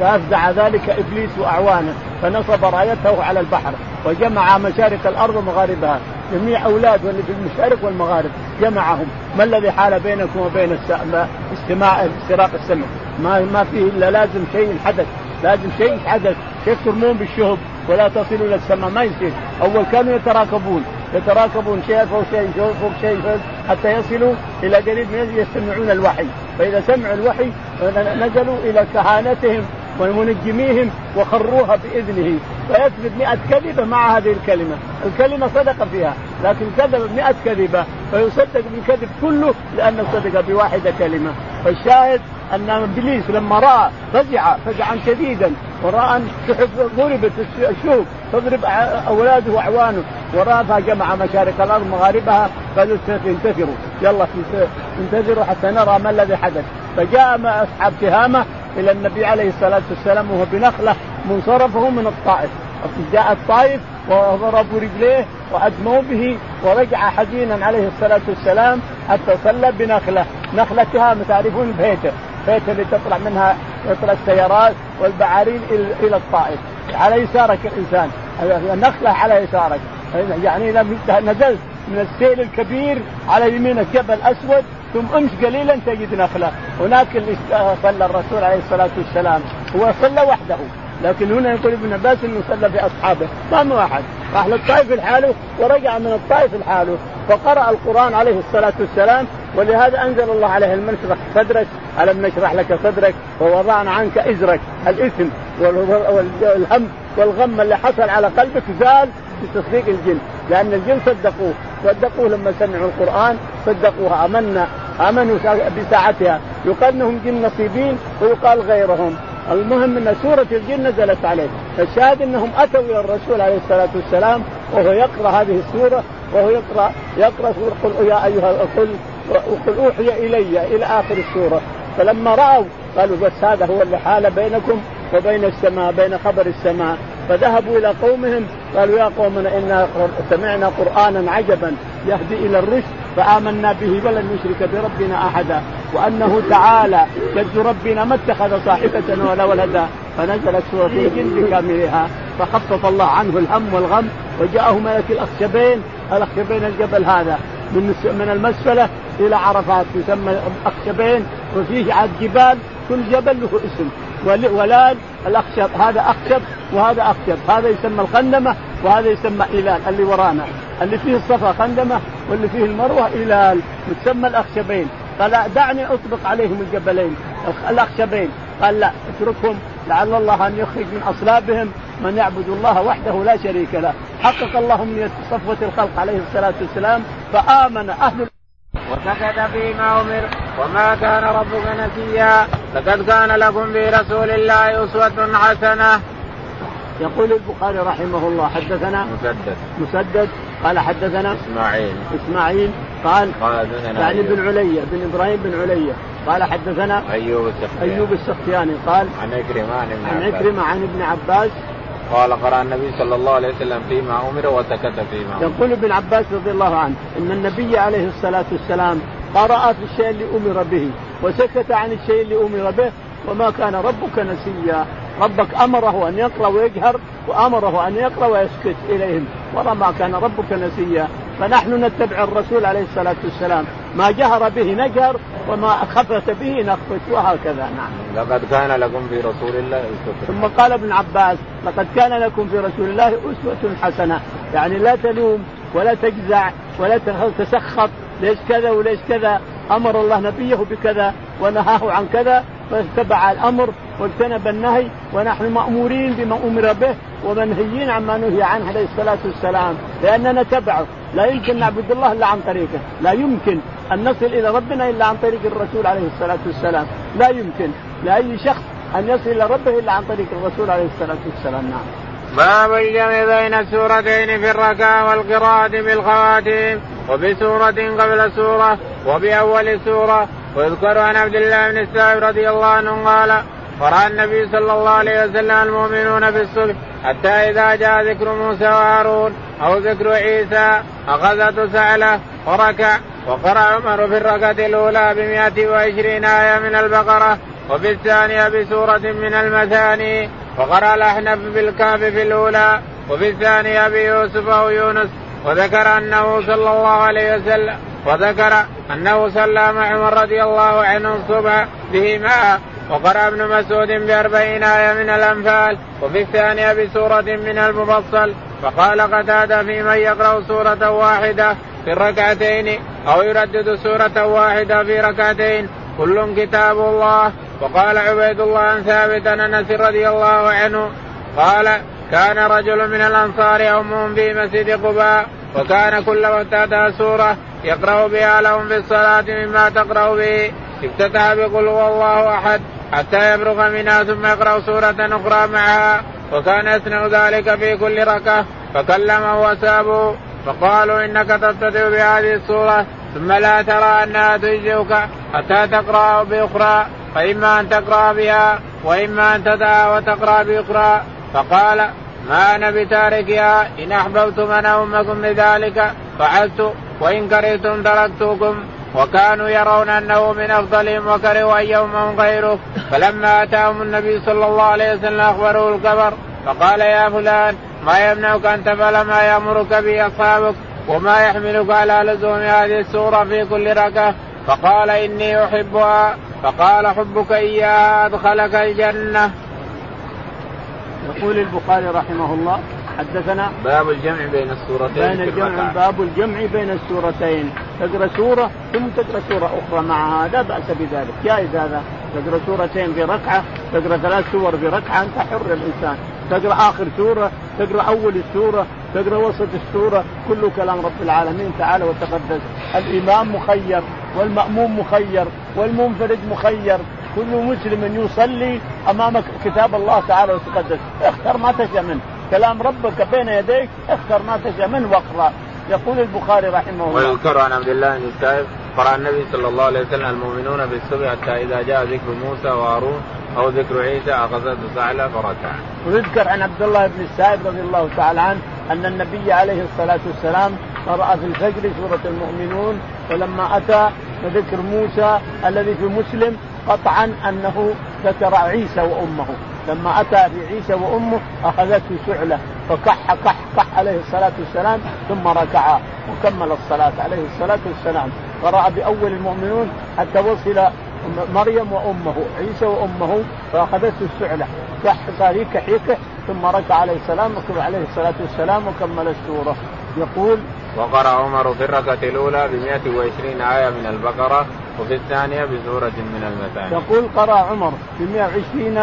فافزع ذلك إبليس وأعوانه فنصب رايته على البحر وجمع مشارق الأرض ومغاربها. جميع أولاد في المشارق والمغارب جمعهم. ما الذي حال بينكم وبين استماع استراق السمع؟ ما ما فيه إلا لازم شيء حدث لازم شيء حدث. كيف ترمون بالشهب ولا تصلوا إلى السماء ما يصير. أول كانوا يتراكبون. يتراكبون شيء فوق شيء فوق شيء حتى يصلوا إلى قريب يستمعون الوحي. فإذا سمعوا الوحي نزلوا إلى كهانتهم ومنجميهم وخروها بإذنه. فيكذب 100 كذبة مع هذه الكلمة، الكلمة صدق فيها، لكن كذب 100 كذبة فيصدق بالكذب كله لأنه صدق بواحدة كلمة، فالشاهد أن ابليس لما رأى فزع فزعا شديدا ورأى أن ضربت الشوك تضرب أولاده وأعوانه ورأى فجمع مشارق الأرض مغاربها قالوا انتظروا يلا انتظروا حتى نرى ما الذي حدث. فجاء أصحاب تهامة إلى النبي عليه الصلاة والسلام وهو بنخلة منصرفه من الطائف. جاء الطائف وضربوا رجليه وأدموا به ورجع حزينا عليه الصلاة والسلام حتى صلى بنخلة، نخلة تهامة تعرفون البيته، اللي تطلع منها يطلع السيارات والبعارين إلى الطائف، على يسارك الإنسان، النخلة على يسارك، يعني إذا نزلت من السيل الكبير على يمينك جبل اسود ثم امش قليلا تجد نخلة. هناك اللي صلى الرسول عليه الصلاة والسلام هو صلى وحده. لكن هنا يقول ابن عباس إنه صلى باصحابه ما من واحد راح للطائف لحاله ورجع من الطائف لحاله. فقرأ القرآن عليه الصلاة والسلام ولهذا أنزل الله عليه المنشرح صدرك ألم نشرح لك صدرك؟ ووضعنا عنك إزرك. الإثم والهم والغم اللي حصل على قلبك زال بتصديق الجن. لأن الجن صدقوه. صدقوه لما سمعوا القرآن صدقوها. آمنا. آمنوا بساعتها. يقال إنهم جن نصيبين ويقال غيرهم. المهم أن سورة الجن نزلت عليه فالشاهد أنهم أتوا إلى الرسول عليه الصلاة والسلام وهو يقرأ هذه السورة وهو يقرا يقرأ سورة قل يا أيها قل وقل أوحي إلي إلى آخر السورة. فلما رأوا قالوا بس هذا هو اللي حال بينكم وبين السماء بين خبر السماء. فذهبوا إلى قومهم قالوا يا قومنا إنا سمعنا قرآنا عجبا يهدي إلى الرشد. فآمنا به ولن نشرك بربنا أحدا. وأنه تعالى جد ربنا ما اتخذ صاحبة ولا ولدا. فنزلت سورة الجن بكاملها. فخفف الله عنه الهم والغم وجاءه ملك الأخشبين. الأخشبين الجبل هذا من من المسفلة إلى عرفات يسمى أخشبين. وفيه عاد جبال كل جبل له اسم. ولان الأخشب هذا أخشب وهذا أخشب. هذا يسمى الخندمه وهذا يسمى إيلان اللي ورانا. اللي فيه الصفا خندمة واللي فيه المروة هلال يسمى الأخشبين. قال دعني أطبق عليهم الجبلين. الأخشبين. قال لا اتركهم. لعل الله أن يخرج من أصلابهم من يعبد الله وحده لا شريك له. حقق الله من صفوة الخلق عليه الصلاة والسلام فآمن أهل وسكت فيما أمر وما كان ربك نسيا لقد كان لكم في رسول الله أسوة حسنة. يقول البخاري رحمه الله حدثنا مسدد. مسدد قال حدثنا إسماعيل. إسماعيل قال قال يعني بن علية بن إبراهيم بن علية قال حدثنا أيوب السختياني. أيوب السختياني قال عن عكرمه عن ابن عن عباس. عكرمه عن ابن عباس. قال قرأ النبي صلى الله عليه وسلم فيما أمر وسكت فيما أمر. يقول ابن عباس رضي الله عنه إن النبي عليه الصلاة والسلام قرأ في الشيء اللي أمر به وسكت عن الشيء اللي أمر به وما كان ربك نسيا. ربك أمره أن يقرأ ويجهر وأمره أن يقرأ ويسكت إليهم. وما كان ربك نسيا. فنحن نتبع الرسول عليه الصلاة والسلام. ما جهر به نجهر وما خفت به نخفت وهكذا. نعم. لقد كان لكم في رسول الله أسوة. ثم قال ابن عباس لقد كان لكم في رسول الله أسوة حسنة. يعني لا تلوم ولا تجزع ولا تسخط. ليش كذا وليش كذا. أمر الله نبيه بكذا ونهاه عن كذا. فاتبع الأمر واجتنب النهي ونحن مأمورين بما أمر به ومنهيين عما نهي عنه عليه الصلاة والسلام. لأننا نتبعه لا يمكن نعبد الله إلا عن طريقه. لا يمكن أن نصل إلى ربنا إلا عن طريق الرسول عليه الصلاة والسلام. لا يمكن لأي شخص أن يصل إلى ربه إلا عن طريق الرسول عليه الصلاة والسلام. نعم. باب الجمع بين السورتين في الركعة والقراءة بالخواتيم وبسورة قبل سورة وبأول سورة ويذكر عن عبد الله بن السائب رضي الله عنه قال قرأ النبي صلى الله عليه وسلم المؤمنون في الصبح حتى إذا جاء ذكر موسى وهارون أو ذكر عيسى أخذت سعلة وركع وقرأ عمر في الركعة الأولى بمئة وعشرين آية من البقرة وفي الثانية بسورة من المثاني وقرأ الأحنف بالكهف في الأولى وفي الثانية بيوسف أو يونس وذكر أنه صلى الله عليه وسلم وذكر أنه صلى مع عمر رضي الله عنه الصبح بهما وقرأ ابن مسعود بأربعين آية من الأنفال وفي الثانية بسورة من المفصل فقال قتادة في من يقرأ سورة واحدة في الركعتين أو يردد سورة واحدة في ركعتين كل كتاب الله. وقال عبيد الله عن ثابت أنس رضي الله عنه قال كان رجل من الأنصار يومهم في مسجد قباء وكان كل اتاها سوره يقرأ بها لهم في الصلاة مما تقرأ به. افتتح بقل هو الله أحد حتى يبرغ منها ثم يقرأ سورة أخرى معها. وكان يصنع ذلك في كل ركعة. فكلمه وسابه فقالوا إنك تفتتح بهذه السورة ثم لا ترى أنها تجزئك حتى تقرأ بأخرى. فإما أن تقرأ بها وإما أن تدعى وتقرأ بأخرى. فقال ما أنا بتاركها إن أحببتم أنا أمكم بذلك فعلت وإن كرهتم تركتكم وكانوا يرون أنه من أفضلهم وكرهوا أن يومهم غيره. فلما أتاهم النبي صلى الله عليه وسلم أخبروه الكبر فقال يا فلان ما يمنعك أن تفعل ما يأمرك به أصحابك وما يحملك على لزوم هذه السورة في كل ركعة. فقال إني أحبها فقال حبك إياها أدخلك الجنة. يقول البخاري رحمه الله حدثنا باب الجمع بين السورتين بين الجمع باب الجمع بين السورتين. تقرأ سورة ثم تقرأ سورة أخرى معها لا بأس بذلك. جائز هذا. تقرأ سورتين في ركعة تقرأ ثلاث سور في ركعة أنت حر الإنسان. تقرأ آخر سورة تقرأ أول السورة تقرأ وسط السورة. كله كلام رب العالمين تعالى وتقدس. الإمام مخير والمأموم مخير والمنفرد مخير. كل مسلم يصلي أمام كتاب الله تعالى وتقدس. اختر ما تشاء منه. كلام ربك بين يديك اختر ما تشاء منه واقرأ. يقول البخاري رحمه الله. ويذكر عن عبد الله بن السائب قرأ النبي صلى الله عليه وسلم المؤمنون بالصبح حتى إذا جاء ذكر موسى وهارون أو ذكر عيسى أخذته سعلة فركع. ويذكر عن عبد الله بن السائب رضي الله تعالى عنه أن النبي عليه الصلاة والسلام قرأ في الفجر سورة المؤمنون ولما أتى ذكر موسى الذي في مسلم قطعا أنه ذكر عيسى وأمه. لما أتى بعيسى وأمه أخذته سعلة فكح كح كح عليه الصلاة والسلام ثم ركع. وكمل الصلاة عليه الصلاة والسلام. قرأ بأول المؤمنون حتى وصل مريم وأمه عيسى وأمه فأخذته السعلة كح صار يكح يكح ثم ركع عليه السلام عليه الصلاة والسلام وكمل السورة يقول وقرأ عمر في الركعة الأولى ب 120 آية من البقرة وفي الثانية بسورة من المثاني. يقول قرأ عمر ب 120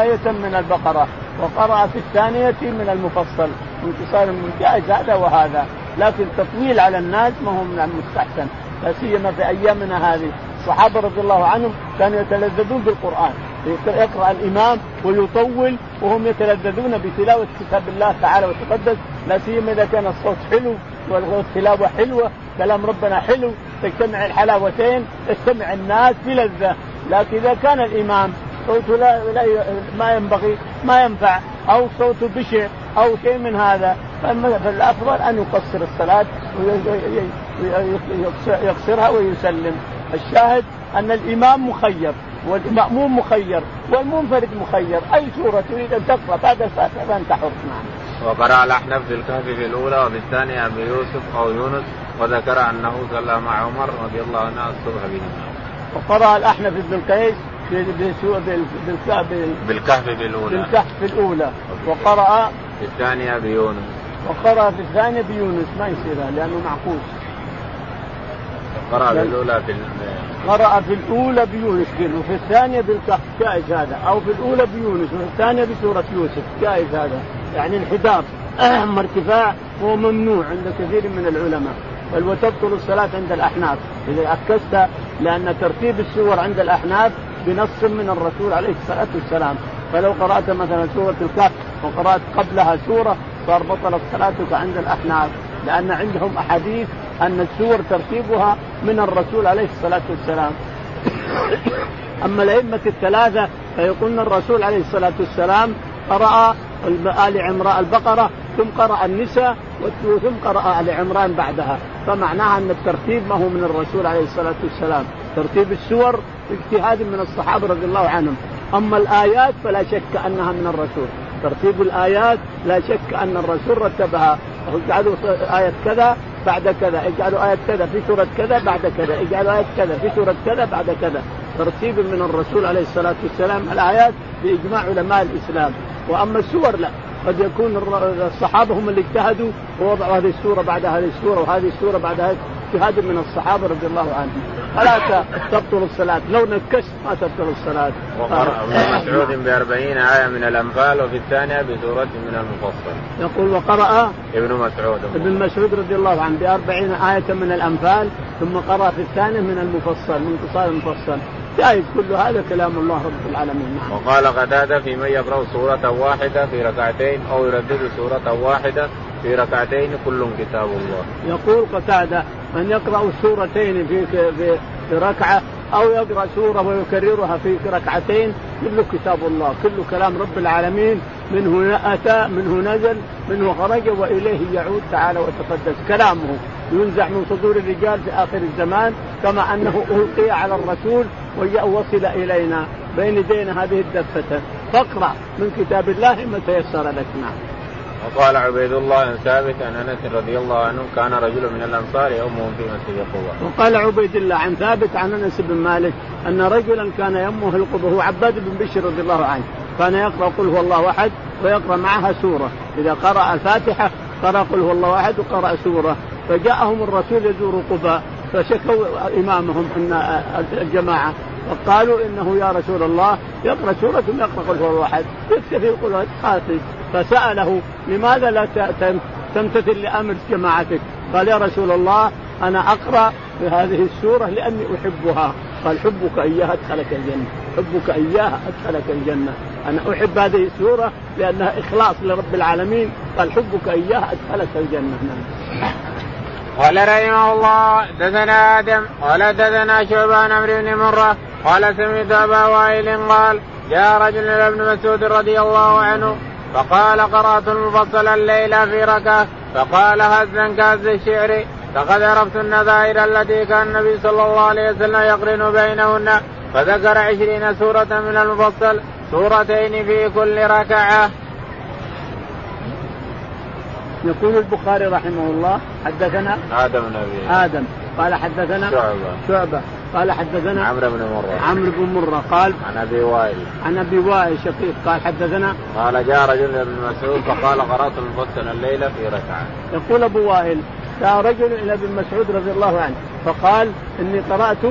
آية من البقرة وقرأ في الثانية من المفصل. انتصار جائز هذا وهذا. لكن تطويل على الناس ما هو من المستحسن لا سيما في أيامنا هذه. الصحابة رضي الله عنهم كانوا يتلذذون بالقرآن. يقرأ الإمام ويطول وهم يتلذذون بتلاوة كتاب الله تعالى وتقدس لا سيما إذا كان الصوت حلو والتلاوه حلوة كلام ربنا حلو تجتمع الحلاوتين يجتمع الناس بلذة. لكن إذا كان الإمام صوته لا, لا ما ينبغي ما ينفع أو صوته بشع أو شيء من هذا فالأفضل أن يقصر الصلاة ويقصرها ويسلم. الشاهد أن الإمام مخير. والمأموم مخير والمنفرد مخير. أي سورة تريد أن تقرأ بعد الفاتحة فأنت حر. نعم. وقرأ الأحنف في الكهف في الأولى وفي الثانية بيوسف أو يونس وذكر أنه صلى مع عمر رضي الله عنه الصبح بهما. وقرأ الأحنف بن القيس بالكهف في الأولى. بالكهف الأولى. وقرأ في الثانية بيونس وقرأ في الثانية بيونس ما يصير لأنه معكوس. قرأ في الأولى في قرأ في الأولى بيونس وفي الثانية بالكهف جائز هذا. أو في الأولى بيونس وفي الثانية بسورة يوسف جائز هذا. يعني انحدار أما ارتفاع هو ممنوع عند كثير من العلماء. بل وتبطل الصلاة عند الأحناف. إذا أكست لأن ترتيب السور عند الأحناف بنص من الرسول عليه الصلاة والسلام. فلو قرأت مثلا سورة الكهف وقرأت قبلها سورة صار بطلت صلاتك عند الأحناف. لأن عندهم أحاديث أن السور ترتيبها من الرسول عليه الصلاة والسلام. أما الأئمة الثلاثة فيقولون الرسول عليه الصلاة والسلام قرأ آل عمران البقرة ثم قرأ النساء ثم قرأ آل عمران بعدها. فمعناها أن الترتيب ما هو من الرسول عليه الصلاة والسلام. ترتيب السور اجتهاد من الصحابة رضي الله عنهم. أما الآيات فلا شك أنها من الرسول. ترتيب الآيات لا شك أن الرسول رتبها. اجعلوا آية كذا بعد كذا اجعلوا آية كذا في سورة كذا بعد كذا اجعلوا آية كذا في سورة كذا بعد كذا. ترتيب من الرسول عليه الصلاة والسلام الآيات بإجماع علماء الإسلام. وأما السور لا. قد يكون الصحابة هم اللي اجتهدوا ووضعوا هذه السورة بعد هذه السورة وهذه السورة بعد هذه. اجتهاد من الصحابة رضي الله عنهم. فلا تبطل الصلاة. لو نكست ما تبطل الصلاة. وقرأ ابن مسعود بأربعين آية من الأنفال وفي الثانية بسورة من المفصل. يقول وقرأ ابن مسعود. ابن مسعود رضي الله عنه بأربعين آية من الأنفال ثم قرأ في الثانية من المفصل من قصار المفصل. جائز كل هذا كلام الله رب العالمين. نعم. وقال قتادة في من يقرأ سورة واحدة في ركعتين أو يردد سورة واحدة في ركعتين كل كتاب الله. يقول قتادة من يقرأ سورتين في في في ركعة أو يقرأ سورة ويكررها في ركعتين كله كتاب الله كله كلام رب العالمين منه أتى منه نزل منه خرج وإليه يعود تعالى وتقدس. كلامه ينزع من صدور الرجال في آخر الزمان كما أنه ألقي على الرسول ووصل إلينا. بين يدينا هذه الدفة فاقرأ من كتاب الله ما تيسر لك. نعم. وقال عبيد الله بن ثابت عن انس رضي الله عنه كان رجل من الانصار يؤمهم في مسجد قباء. وقال عبيد الله عن ثابت عن انس بن مالك ان رجلا كان يمه القبه هو عباد بن بشر رضي الله عنه كان يقرأ قل هو الله أحد ويقرأ معها سورة إذا قرأ الفاتحة قرأ قل هو الله أحد وقرأ سورة فجاءهم الرسول يزور قباء فشكوا إمامهم إن الجماعة فقالوا إنه يا رسول الله يقرأ سورة يقرأ قل هو الله احد يكتفي قل هو فسأله لماذا لا تمتثل لأمر جماعتك؟ قال يا رسول الله أنا أقرأ هذه السورة لأني أحبها. قال حبك إياها أدخلك الجنة. حبك إياها أدخلك الجنة. أنا أحب هذه السورة لأنها إخلاص لرب العالمين. قال حبك إياها أدخلك الجنة. نعم. قال رحمه الله دثنا آدم قال دثنا شعبان عمرو بن مرة قال سمعت أبا وائل قال جاء رجل إلى ابن مسعود رضي الله عنه. فقال قرأت المفصل الليلة في ركعة. فقال هزا كهز الشعر. لقد عرفت النذائر التي كان النبي صلى الله عليه وسلم يقرن بينهن. فذكر عشرين سورة من المفصل. سورتين في كل ركعة. يقول البخاري رحمه الله حدثنا آدم بن آدم. قال حدثنا شعبة. شعبة. قال حدثنا عمرو بن مرة. عمرو بن مرة قال عن أبي وائل. عن أبي وائل شقيق قال حدثنا قال جاء رجل ابن مسعود فقال قرأت المفصل الليلة في ركعة. يقول أبو وائل جاء رجل إلى ابن مسعود رضي الله عنه فقال إني قرأت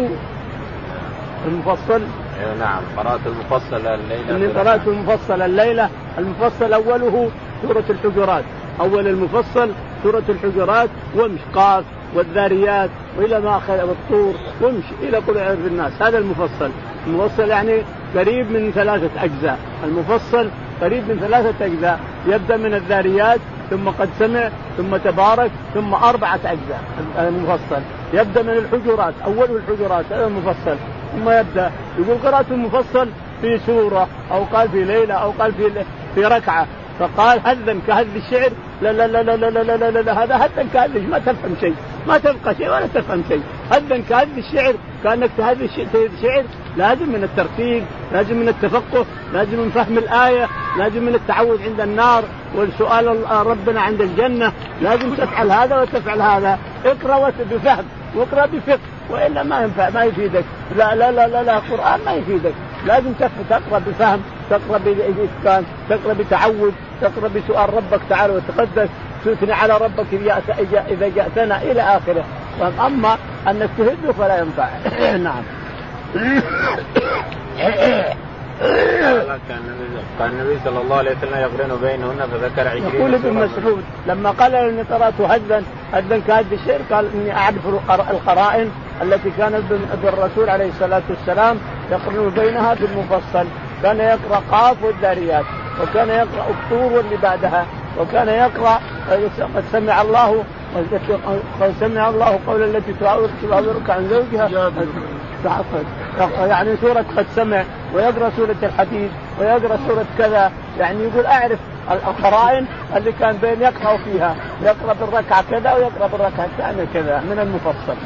المفصل. أيوه نعم قرأت المفصل الليلة إني قرأت المفصل الليلة. المفصل أوله سورة الحجرات. أول المفصل سورة الحجرات. وامش قاف والذاريات وإلى ما آخر والطور وامش إلى قل اعوذ بالناس هذا المفصل. المفصل يعني قريب من ثلاثة أجزاء. المفصل قريب من ثلاثة أجزاء. يبدأ من الذاريات ثم قد سمع ثم تبارك ثم أربعة أجزاء. المفصل. يبدأ من الحجرات أول الحجرات هذا المفصل. ثم يبدأ. يقول قرأت المفصل في سورة أو قال في ليلة أو قال في في ركعة. فقال هذا كهذ الشعر لا لا لا لا لا لا لا, لا, لا هذا هذا كهذ ما تفهم شيء. ما تفقه شيء ولا تفهم شيء. هذا كهذ الشعر كأنك تهذ الشعر لازم من الترتيب لازم من التفقه لازم من فهم الآية لازم من التعود عند النار والسؤال ربنا عند الجنة. لازم تفعل هذا وتفعل هذا. اقرأ بفهم واقرأ بفقه. وإلا ما ينفع ما يفيدك. لا لا لا لا, لا قرآن ما يفيدك. لازم تقرأ بفهم تقرأ بإتقان تقرأ بتعود تقرأ بسؤال ربك تعالى وتقدس. تثني على ربك إذا جاءتنا إلى آخره. أما انك تهده فلا ينفع. نعم. كان النبي صلى الله عليه وسلم يقرن بينهن فذكر عشرين يقول ابن مسعود لما قال إني قرأت هدا هدا كهد الشعر قال إني أعرف القرائن التي كانت بالرسول عليه الصلاة والسلام يقرن بينها بالمفصل كان يقرأ قاف والداريات وكان يقرأ الطور واللي بعدها وكان يقرأ قد سمع الله قد سمع الله قول التي تعاورك عن زوجها. يعني سورة قد سمع ويقرأ سورة الحديد ويقرأ سورة كذا. يعني يقول أعرف القرائن اللي كان بين يقرأ فيها. يقرأ بالركعة كذا ويقرأ بالركعة الثانية كذا من المفصل.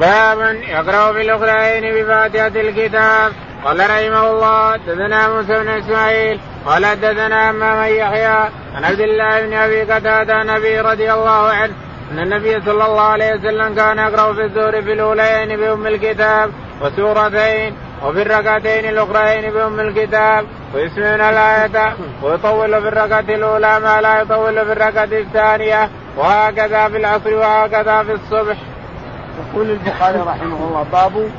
باب يقرأ بالأخرين بفاتحة الكتاب. قال رحمه الله حدثنا موسى بن إسماعيل قال حدثنا أمام يحيى عن عبد الله بن أبي قتادة عن أبي رضي الله عنه أن النبي صلى الله عليه وسلم كان يقرأ في الزور في الأولين بأم الكتاب وسورتين وفي الركعتين الأخرين بأم الكتاب ويسمعون الآية ويطول في الركعة الأولى ما لا يطول في الركعة الثانية وهكذا في العصر وهكذا في الصبح. يقول البخاري رحمه الله باب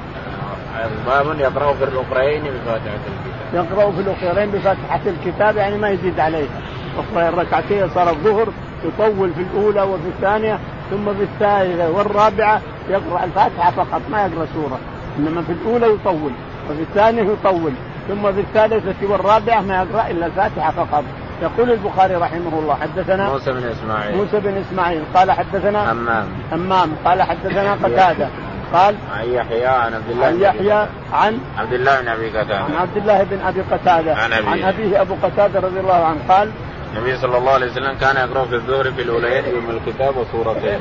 باب يقرأ في الأخرين بفاتحة الكتاب. يقرأ في الأخرين بفاتحة الكتاب يعني ما يزيد عليها. أخرى الركعتين صار الظهر يطول في الأولى وفي الثانية ثم في الثالثة والرابعة يقرأ الفاتحة فقط ما يقرأ سورة. إنما في الأولى يطول وفي الثانية يطول ثم في الثالثة والرابعة ما يقرأ إلا الفاتحة فقط. يقول البخاري رحمه الله حدثنا موسى بن إسماعيل. موسى بن إسماعيل قال حدثنا همام همام قال حدثنا قتادة. قال عن يحيى عن عبد الله عن يحيى عن عبد الله بن أبي قتادة. عن عبد الله بن أبي قتادة. عن أبيه. عن أبيه أبو قتادة رضي الله عنه. قال النبي صلى الله عليه وسلم كان يقرأ في الظهر في الاولين يوم الكتاب وسورتين.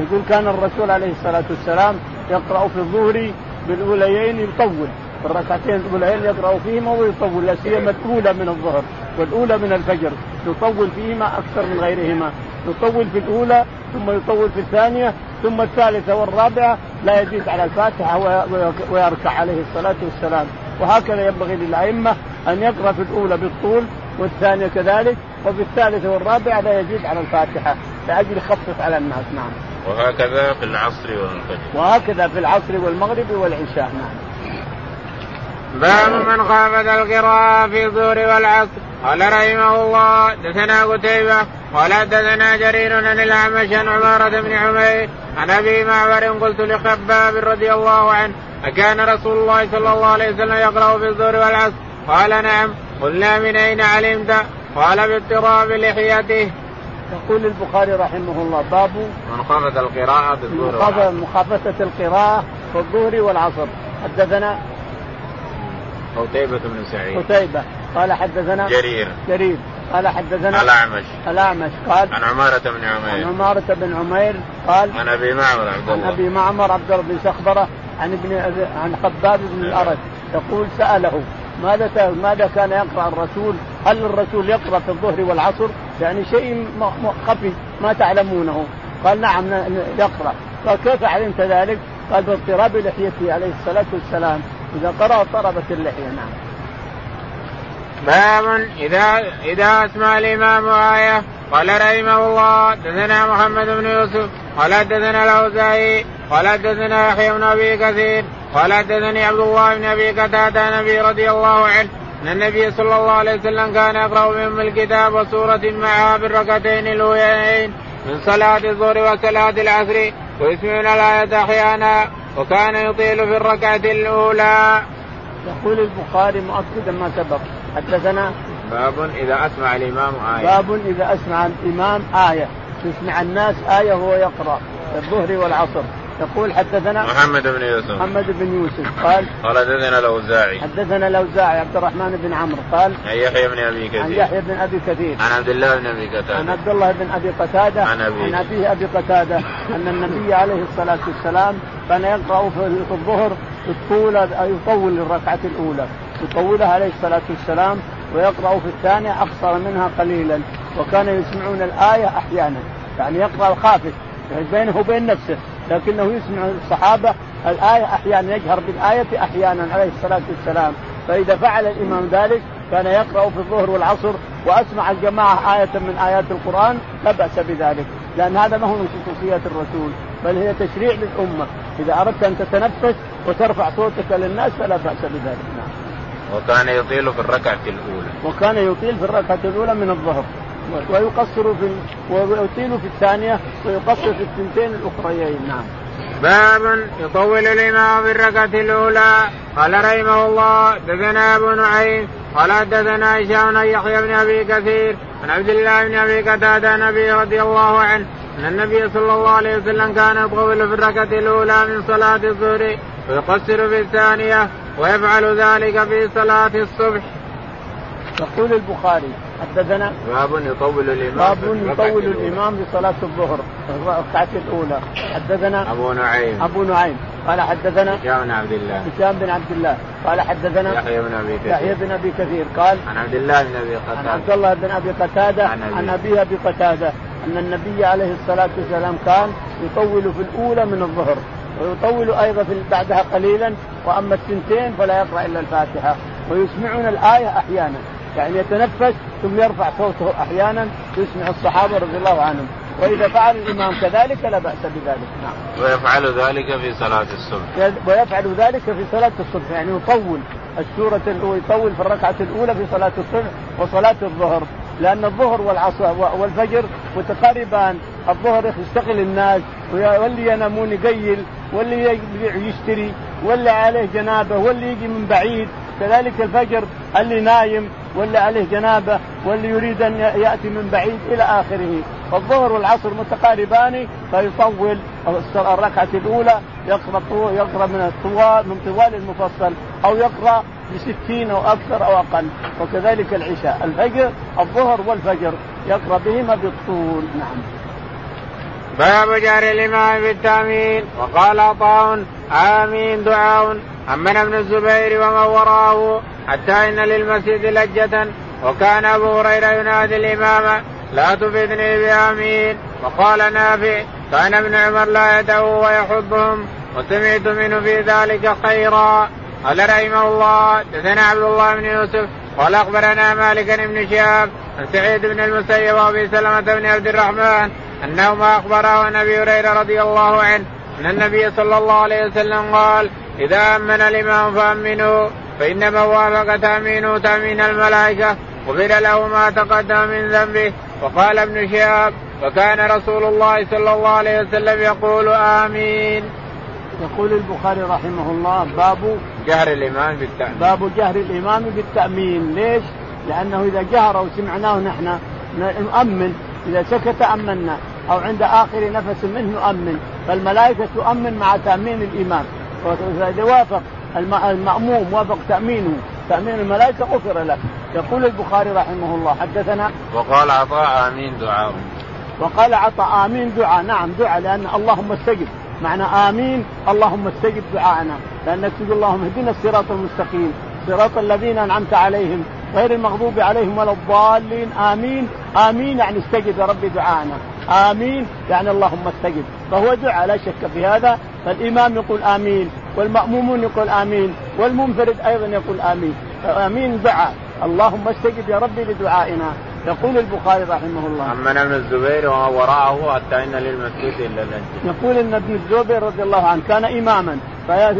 يقول كان الرسول عليه الصلاة والسلام يقرأ في الظهر بالأوليين يطول. الركعتين الأوليين يقرأ فيهما ويطول لا سيما الأولى من الظهر والأولى من الفجر يطول فيهما أكثر من غيرهما. يطول في الأولى ثم يطول في الثانية ثم الثالثة والرابعة لا يزيد على الفاتحة ويركع عليه الصلاة والسلام وهكذا ينبغي للأئمة أن يقرأ في الأولى بالطول والثانية كذلك وفي الثالثة والرابعة لا يزيد على الفاتحة لأجل يخفف على الناس نعم. وهكذا في العصر والفجر. وهكذا في العصر والمغرب والعشاء نعم. باب من خافت القراءة في الظهر والعصر قال رحمه الله دثنا قتيبة قال دثنا جرير عن الأعمش عن عمارة بن عمير عن أبي معمر قلت لخباب رضي الله عنه أكان رسول الله صلى الله عليه وسلم يقرأ في الظهر والعصر؟ قال نعم قلنا من أين علمت؟ قال باضطراب لحيته. يقول البخاري رحمه الله باب من خافت القراءة في الظهر مخافة القراءة في الظهر والعصر. حدثنا قتيبة بن سعيد. قتيبة. قال حدثنا جرير. جرير. قال حدثنا الأعمش. الأعمش. قال عن عمارة بن عمير. عن عمارة بن عمير. قال عن أبي معمر عبد الله. عن أبي معمر عبد الله بن سخبرة عن ابن عن خباب بن الأرد يقول سأله ماذا ماذا كان يقرأ الرسول؟ هل الرسول يقرأ في الظهر والعصر؟ يعني شيء خفي ما تعلمونه. قال نعم يقرأ. قال كيف علمت ذلك؟ قال باضطراب لحيته عليه الصلاة والسلام. إذا قرأ طربت اللحية. نعم. باب إذا إذا أسمع الإمام آية قال رحمه الله دثنا محمد بن يوسف قال حدثنا الأوزاعي قال حدثنا يحيى بن أبي كثير قال حدثني عبد الله بن أبي قتادة نبي رضي الله عنه أن النبي صلى الله عليه وسلم كان يقرأ بهم الكتاب وسوره معها بالركعتين الأوليين من صلاة الظهر وصلاة العصر ويسمعون الآية أحيانا وكان يطيل في الركعة الأولى. يقول البخاري مؤكدا ما سبق حدثنا باب إذا أسمع الإمام آية. باب إذا أسمع الإمام آية. تسمع الناس آية وهو يقرأ. الظهر والعصر. يقول حدثنا محمد بن يوسف. محمد بن يوسف. قال قال حدثنا الأوزاعي. حدثنا الأوزاعي عبد الرحمن بن عمرو. قال عن يحيى بن أبي كثير. عن يحيى بن أبي كثير. عن عبد الله بن أبي قتادة. عن عبد الله بن أبي قتادة. عن أبيه. عن أبيه أبي قتادة. أن النبي عليه الصلاة والسلام كان يقرأ في الظهر الطول يطول الركعة الأولى. يطولها عليه الصلاة والسلام ويقرأ في الثانية أقصر منها قليلا وكان يسمعون الآية أحيانا. يعني يقرأ الخافت يعني بينه وبين نفسه لكنه يسمع الصحابة الآية أحيانا يجهر بالآية أحيانا عليه الصلاة والسلام. فإذا فعل الإمام ذلك كان يقرأ في الظهر والعصر وأسمع الجماعة آية من آيات القرآن لا بأس بذلك. لأن هذا ما هو من خصوصيات الرسول بل هي تشريع للأمة. إذا أردت أن تتنفس وترفع صوتك للناس فلا بأس بذلك. نعم. وكان يطيل في الركعة الأولى. وكان يطيل في الركعة الأولى من الظهر. ويقصر في ويطيل في الثانية ويقصر في الثنتين الأخريين. نعم. باب يطول الإمام في الركعة الأولى. قال رحمه الله دثنا أبو نعيم قال حدثنا هشام يحيى بن أبي كثير عن عبد الله بن أبي قتادة النبي رضي الله عنه أن النبي صلى الله عليه وسلم كان يطول في الركعة الأولى من صلاة الظهر ويقصر في الثانية ويفعل ذلك في صلاة الصبح. يقول البخاري حدثنا باب يطول الإمام باب يطول الإمام في صلاة الظهر الركعة الأولى. حدثنا أبو نعيم. أبو نعيم. قال حدثنا هشام بن عبد الله. هشام بن عبد الله. قال حدثنا يحيى بن أبي كثير. يحيى بن أبي كثير. قال عن عبد الله بن أبي عن قتاده عبد الله بن أبي قتادة عن. عن ابي أبي قتادة أن النبي عليه الصلاة والسلام كان يطول في الأولى من الظهر. ويطول أيضا في بعدها قليلا وأما الثنتين فلا يقرأ إلا الفاتحة. ويسمعون الآية أحيانا. يعني يتنفس ثم يرفع صوته أحيانا يسمع الصحابة رضي الله عنهم. وإذا فعل الإمام كذلك لا بأس بذلك. نعم. ويفعل ذلك في صلاة الصبح. ويفعل ذلك في صلاة الصبح. يعني يطول السورة ويطول في الركعة الأولى في صلاة الصبح وصلاة الظهر. لأن الظهر والعصر والفجر متقاربان. الظهر يستقل الناس واللي ينامون يقيل واللي يشتري واللي عليه جنابة واللي يجي من بعيد. كذلك الفجر اللي نايم واللي عليه جنابة واللي يريد أن يأتي من بعيد إلى آخره. فالظهر والعصر متقاربان فيطول الركعة الأولى يقرأ يقرأ من الطوال من طوال المفصل أو يقرأ بستين أو أكثر أو أقل. وكذلك العشاء. الفجر الظهر والفجر يقرأ بهما بالطول. نعم. باب جار الإمام بالتأمين. وقال عطاء آمين دعاء. أمن ابن الزبير ومن وراءه حتى إن للمسجد لجة. وكان أبو هريرة ينادي الإمام لا تفدني بآمين. وقال نافع كان ابن عمر لا يدعو ويحبهم وسمعت منه في ذلك خيرا. قال رحمه الله دثنا عبد الله بن يوسف قال أخبرنا مالك بن شهاب عن سعيد بن المسيب وأبي سلمة بن عبد الرحمن أنهما اخبرا عن ابي هريرة رضي الله عنه أن النبي صلى الله عليه وسلم قال إذا آمن الإمام فآمنوا فإنما وافق تامينه تأمين الملائكة غفر له ما تقدم من ذنبه وقال ابن شهاب وكان رسول الله صلى الله عليه وسلم يقول آمين. يقول البخاري رحمه الله باب جهر الامام بالتأمين. باب جهر الامام بالتأمين، ليش؟ لأنه إذا جهر وسمعناه نحن نؤمن. إذا سكت امنا أو عند آخر نفس منه نؤمن. فالملائكة تؤمن مع تأمين الامام واذا وافق المأموم وافق تأمينه تأمين الملائكة غفر له. يقول البخاري رحمه الله حدثنا؟ وقال عطاء آمين دعاء. وقال عطاء آمين دعاء. نعم دعاء لأن اللهم استجب. معنى آمين. اللهم استجب دعاءنا. لانك تقول اللهم اهدنا الصراط المستقيم. صراط الذين أنعمت عليهم. غير المغضوب عليهم ولا الضالين. آمين. آمين يعني استجب يا ربي دعاءنا. آمين يعني اللهم استجب. فهو دعاء لا شك في هذا. فالإمام يقول آمين. والمأمومون يقول آمين. والمنفرد أيضا يقول آمين. امين دعاء. اللهم استجب يا ربي لدعائنا. يقول البخاري رحمه الله. أمن ابن الزبير وما وراءه حتى إن للمسجد إلا الأنجل يقول أن ابن الزبير رضي الله عنه كان إماما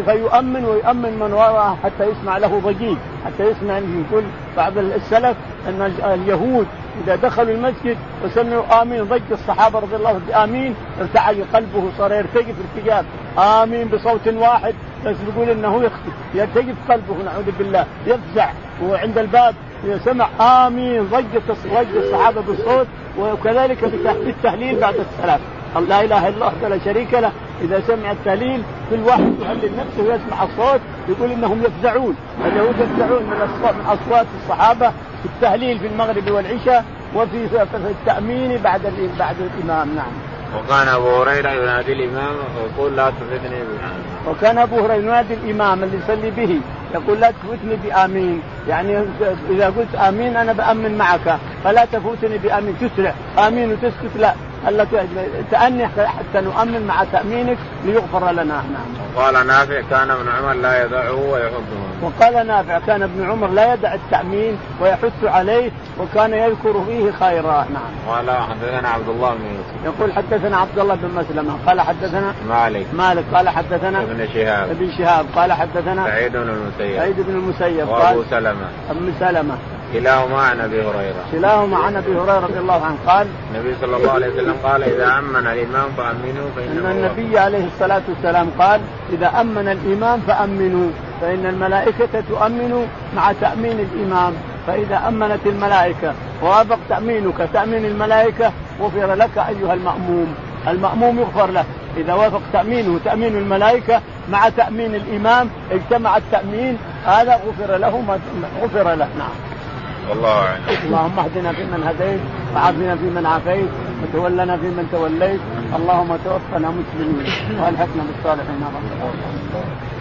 فيؤمن ويؤمن من وراءه حتى يسمع له ضجيج حتى يسمع يقول بعض السلف إن اليهود إذا دخلوا المسجد وسمعوا آمين ضج الصحابة رضي الله عنهم امين ارتعج قلبه صار يرتجف ارتجاف آمين بصوت واحد بس يقول إنه يرتجف قلبه نعوذ بالله يفزع. وعند الباب سمع آمين ضجت ضج الصحابة بالصوت وكذلك بالتهليل بعد السلام. لا إله إلا الله ولا شريك له. إذا سمع التهليل كل واحد يهلل نفسه ويسمع الصوت يقول إنهم يفزعون. اليهود يفزعون من أصوات الصحابة في التهليل في المغرب والعشاء وفي في التأمين بعد بعد الإمام. نعم. وكان أبو هريرة ينادي الإمام ويقول لا تفدني وكان أبو هريرة ينادي الإمام اللي يصلي به. يقول لا تفوتني بآمين. يعني إذا قلت آمين أنا بآمن معك فلا تفوتني بآمين. تسرع. آمين وتسكت لا. ألا تأني حتى نؤمن مع تأمينك ليغفر لنا. نعم. وقال نافع كان ابن عمر لا يدعه ويحضه. وقال نافع كان ابن عمر لا يدع التأمين ويحث عليه وكان يذكر فيه خيرا. نعم. قال حدثنا عبد الله بن يوسف. يقول حدثنا عبد الله بن مسلمة قال حدثنا مالك. مالك. قال حدثنا ابن شهاب. ابن شهاب. قال حدثنا سعيد بن المسيب. سعيد بن المسيب. وأبو سلمة. ابن سلمة. كلاهما عن أبي هريرة. كلاهما عن أبي هريرة رضي الله عنه. قال النبي صلى الله عليه وسلم قال إذا أمن الامام فأمنوا فإنه إن النبي عليه الصلاة والسلام قال إذا أمن الامام فأمنوا فإن الملائكة تؤمن مع تأمين الامام فإذا أمنت الملائكة ووافق تأمينك تأمين الملائكة غفر لك أيها المأموم. المأموم يغفر له. إذا وافق تأمينه تأمين الملائكة مع تأمين الامام اجتمع التأمين هذا غفر له غفر له. نعم. والله أعلم. اللهم اهدنا فيمن هديت وعافنا فيمن عافيت وتولنا فيمن توليت. اللهم توفنا مسلمين وألحقنا بالصالحين رب. العالمين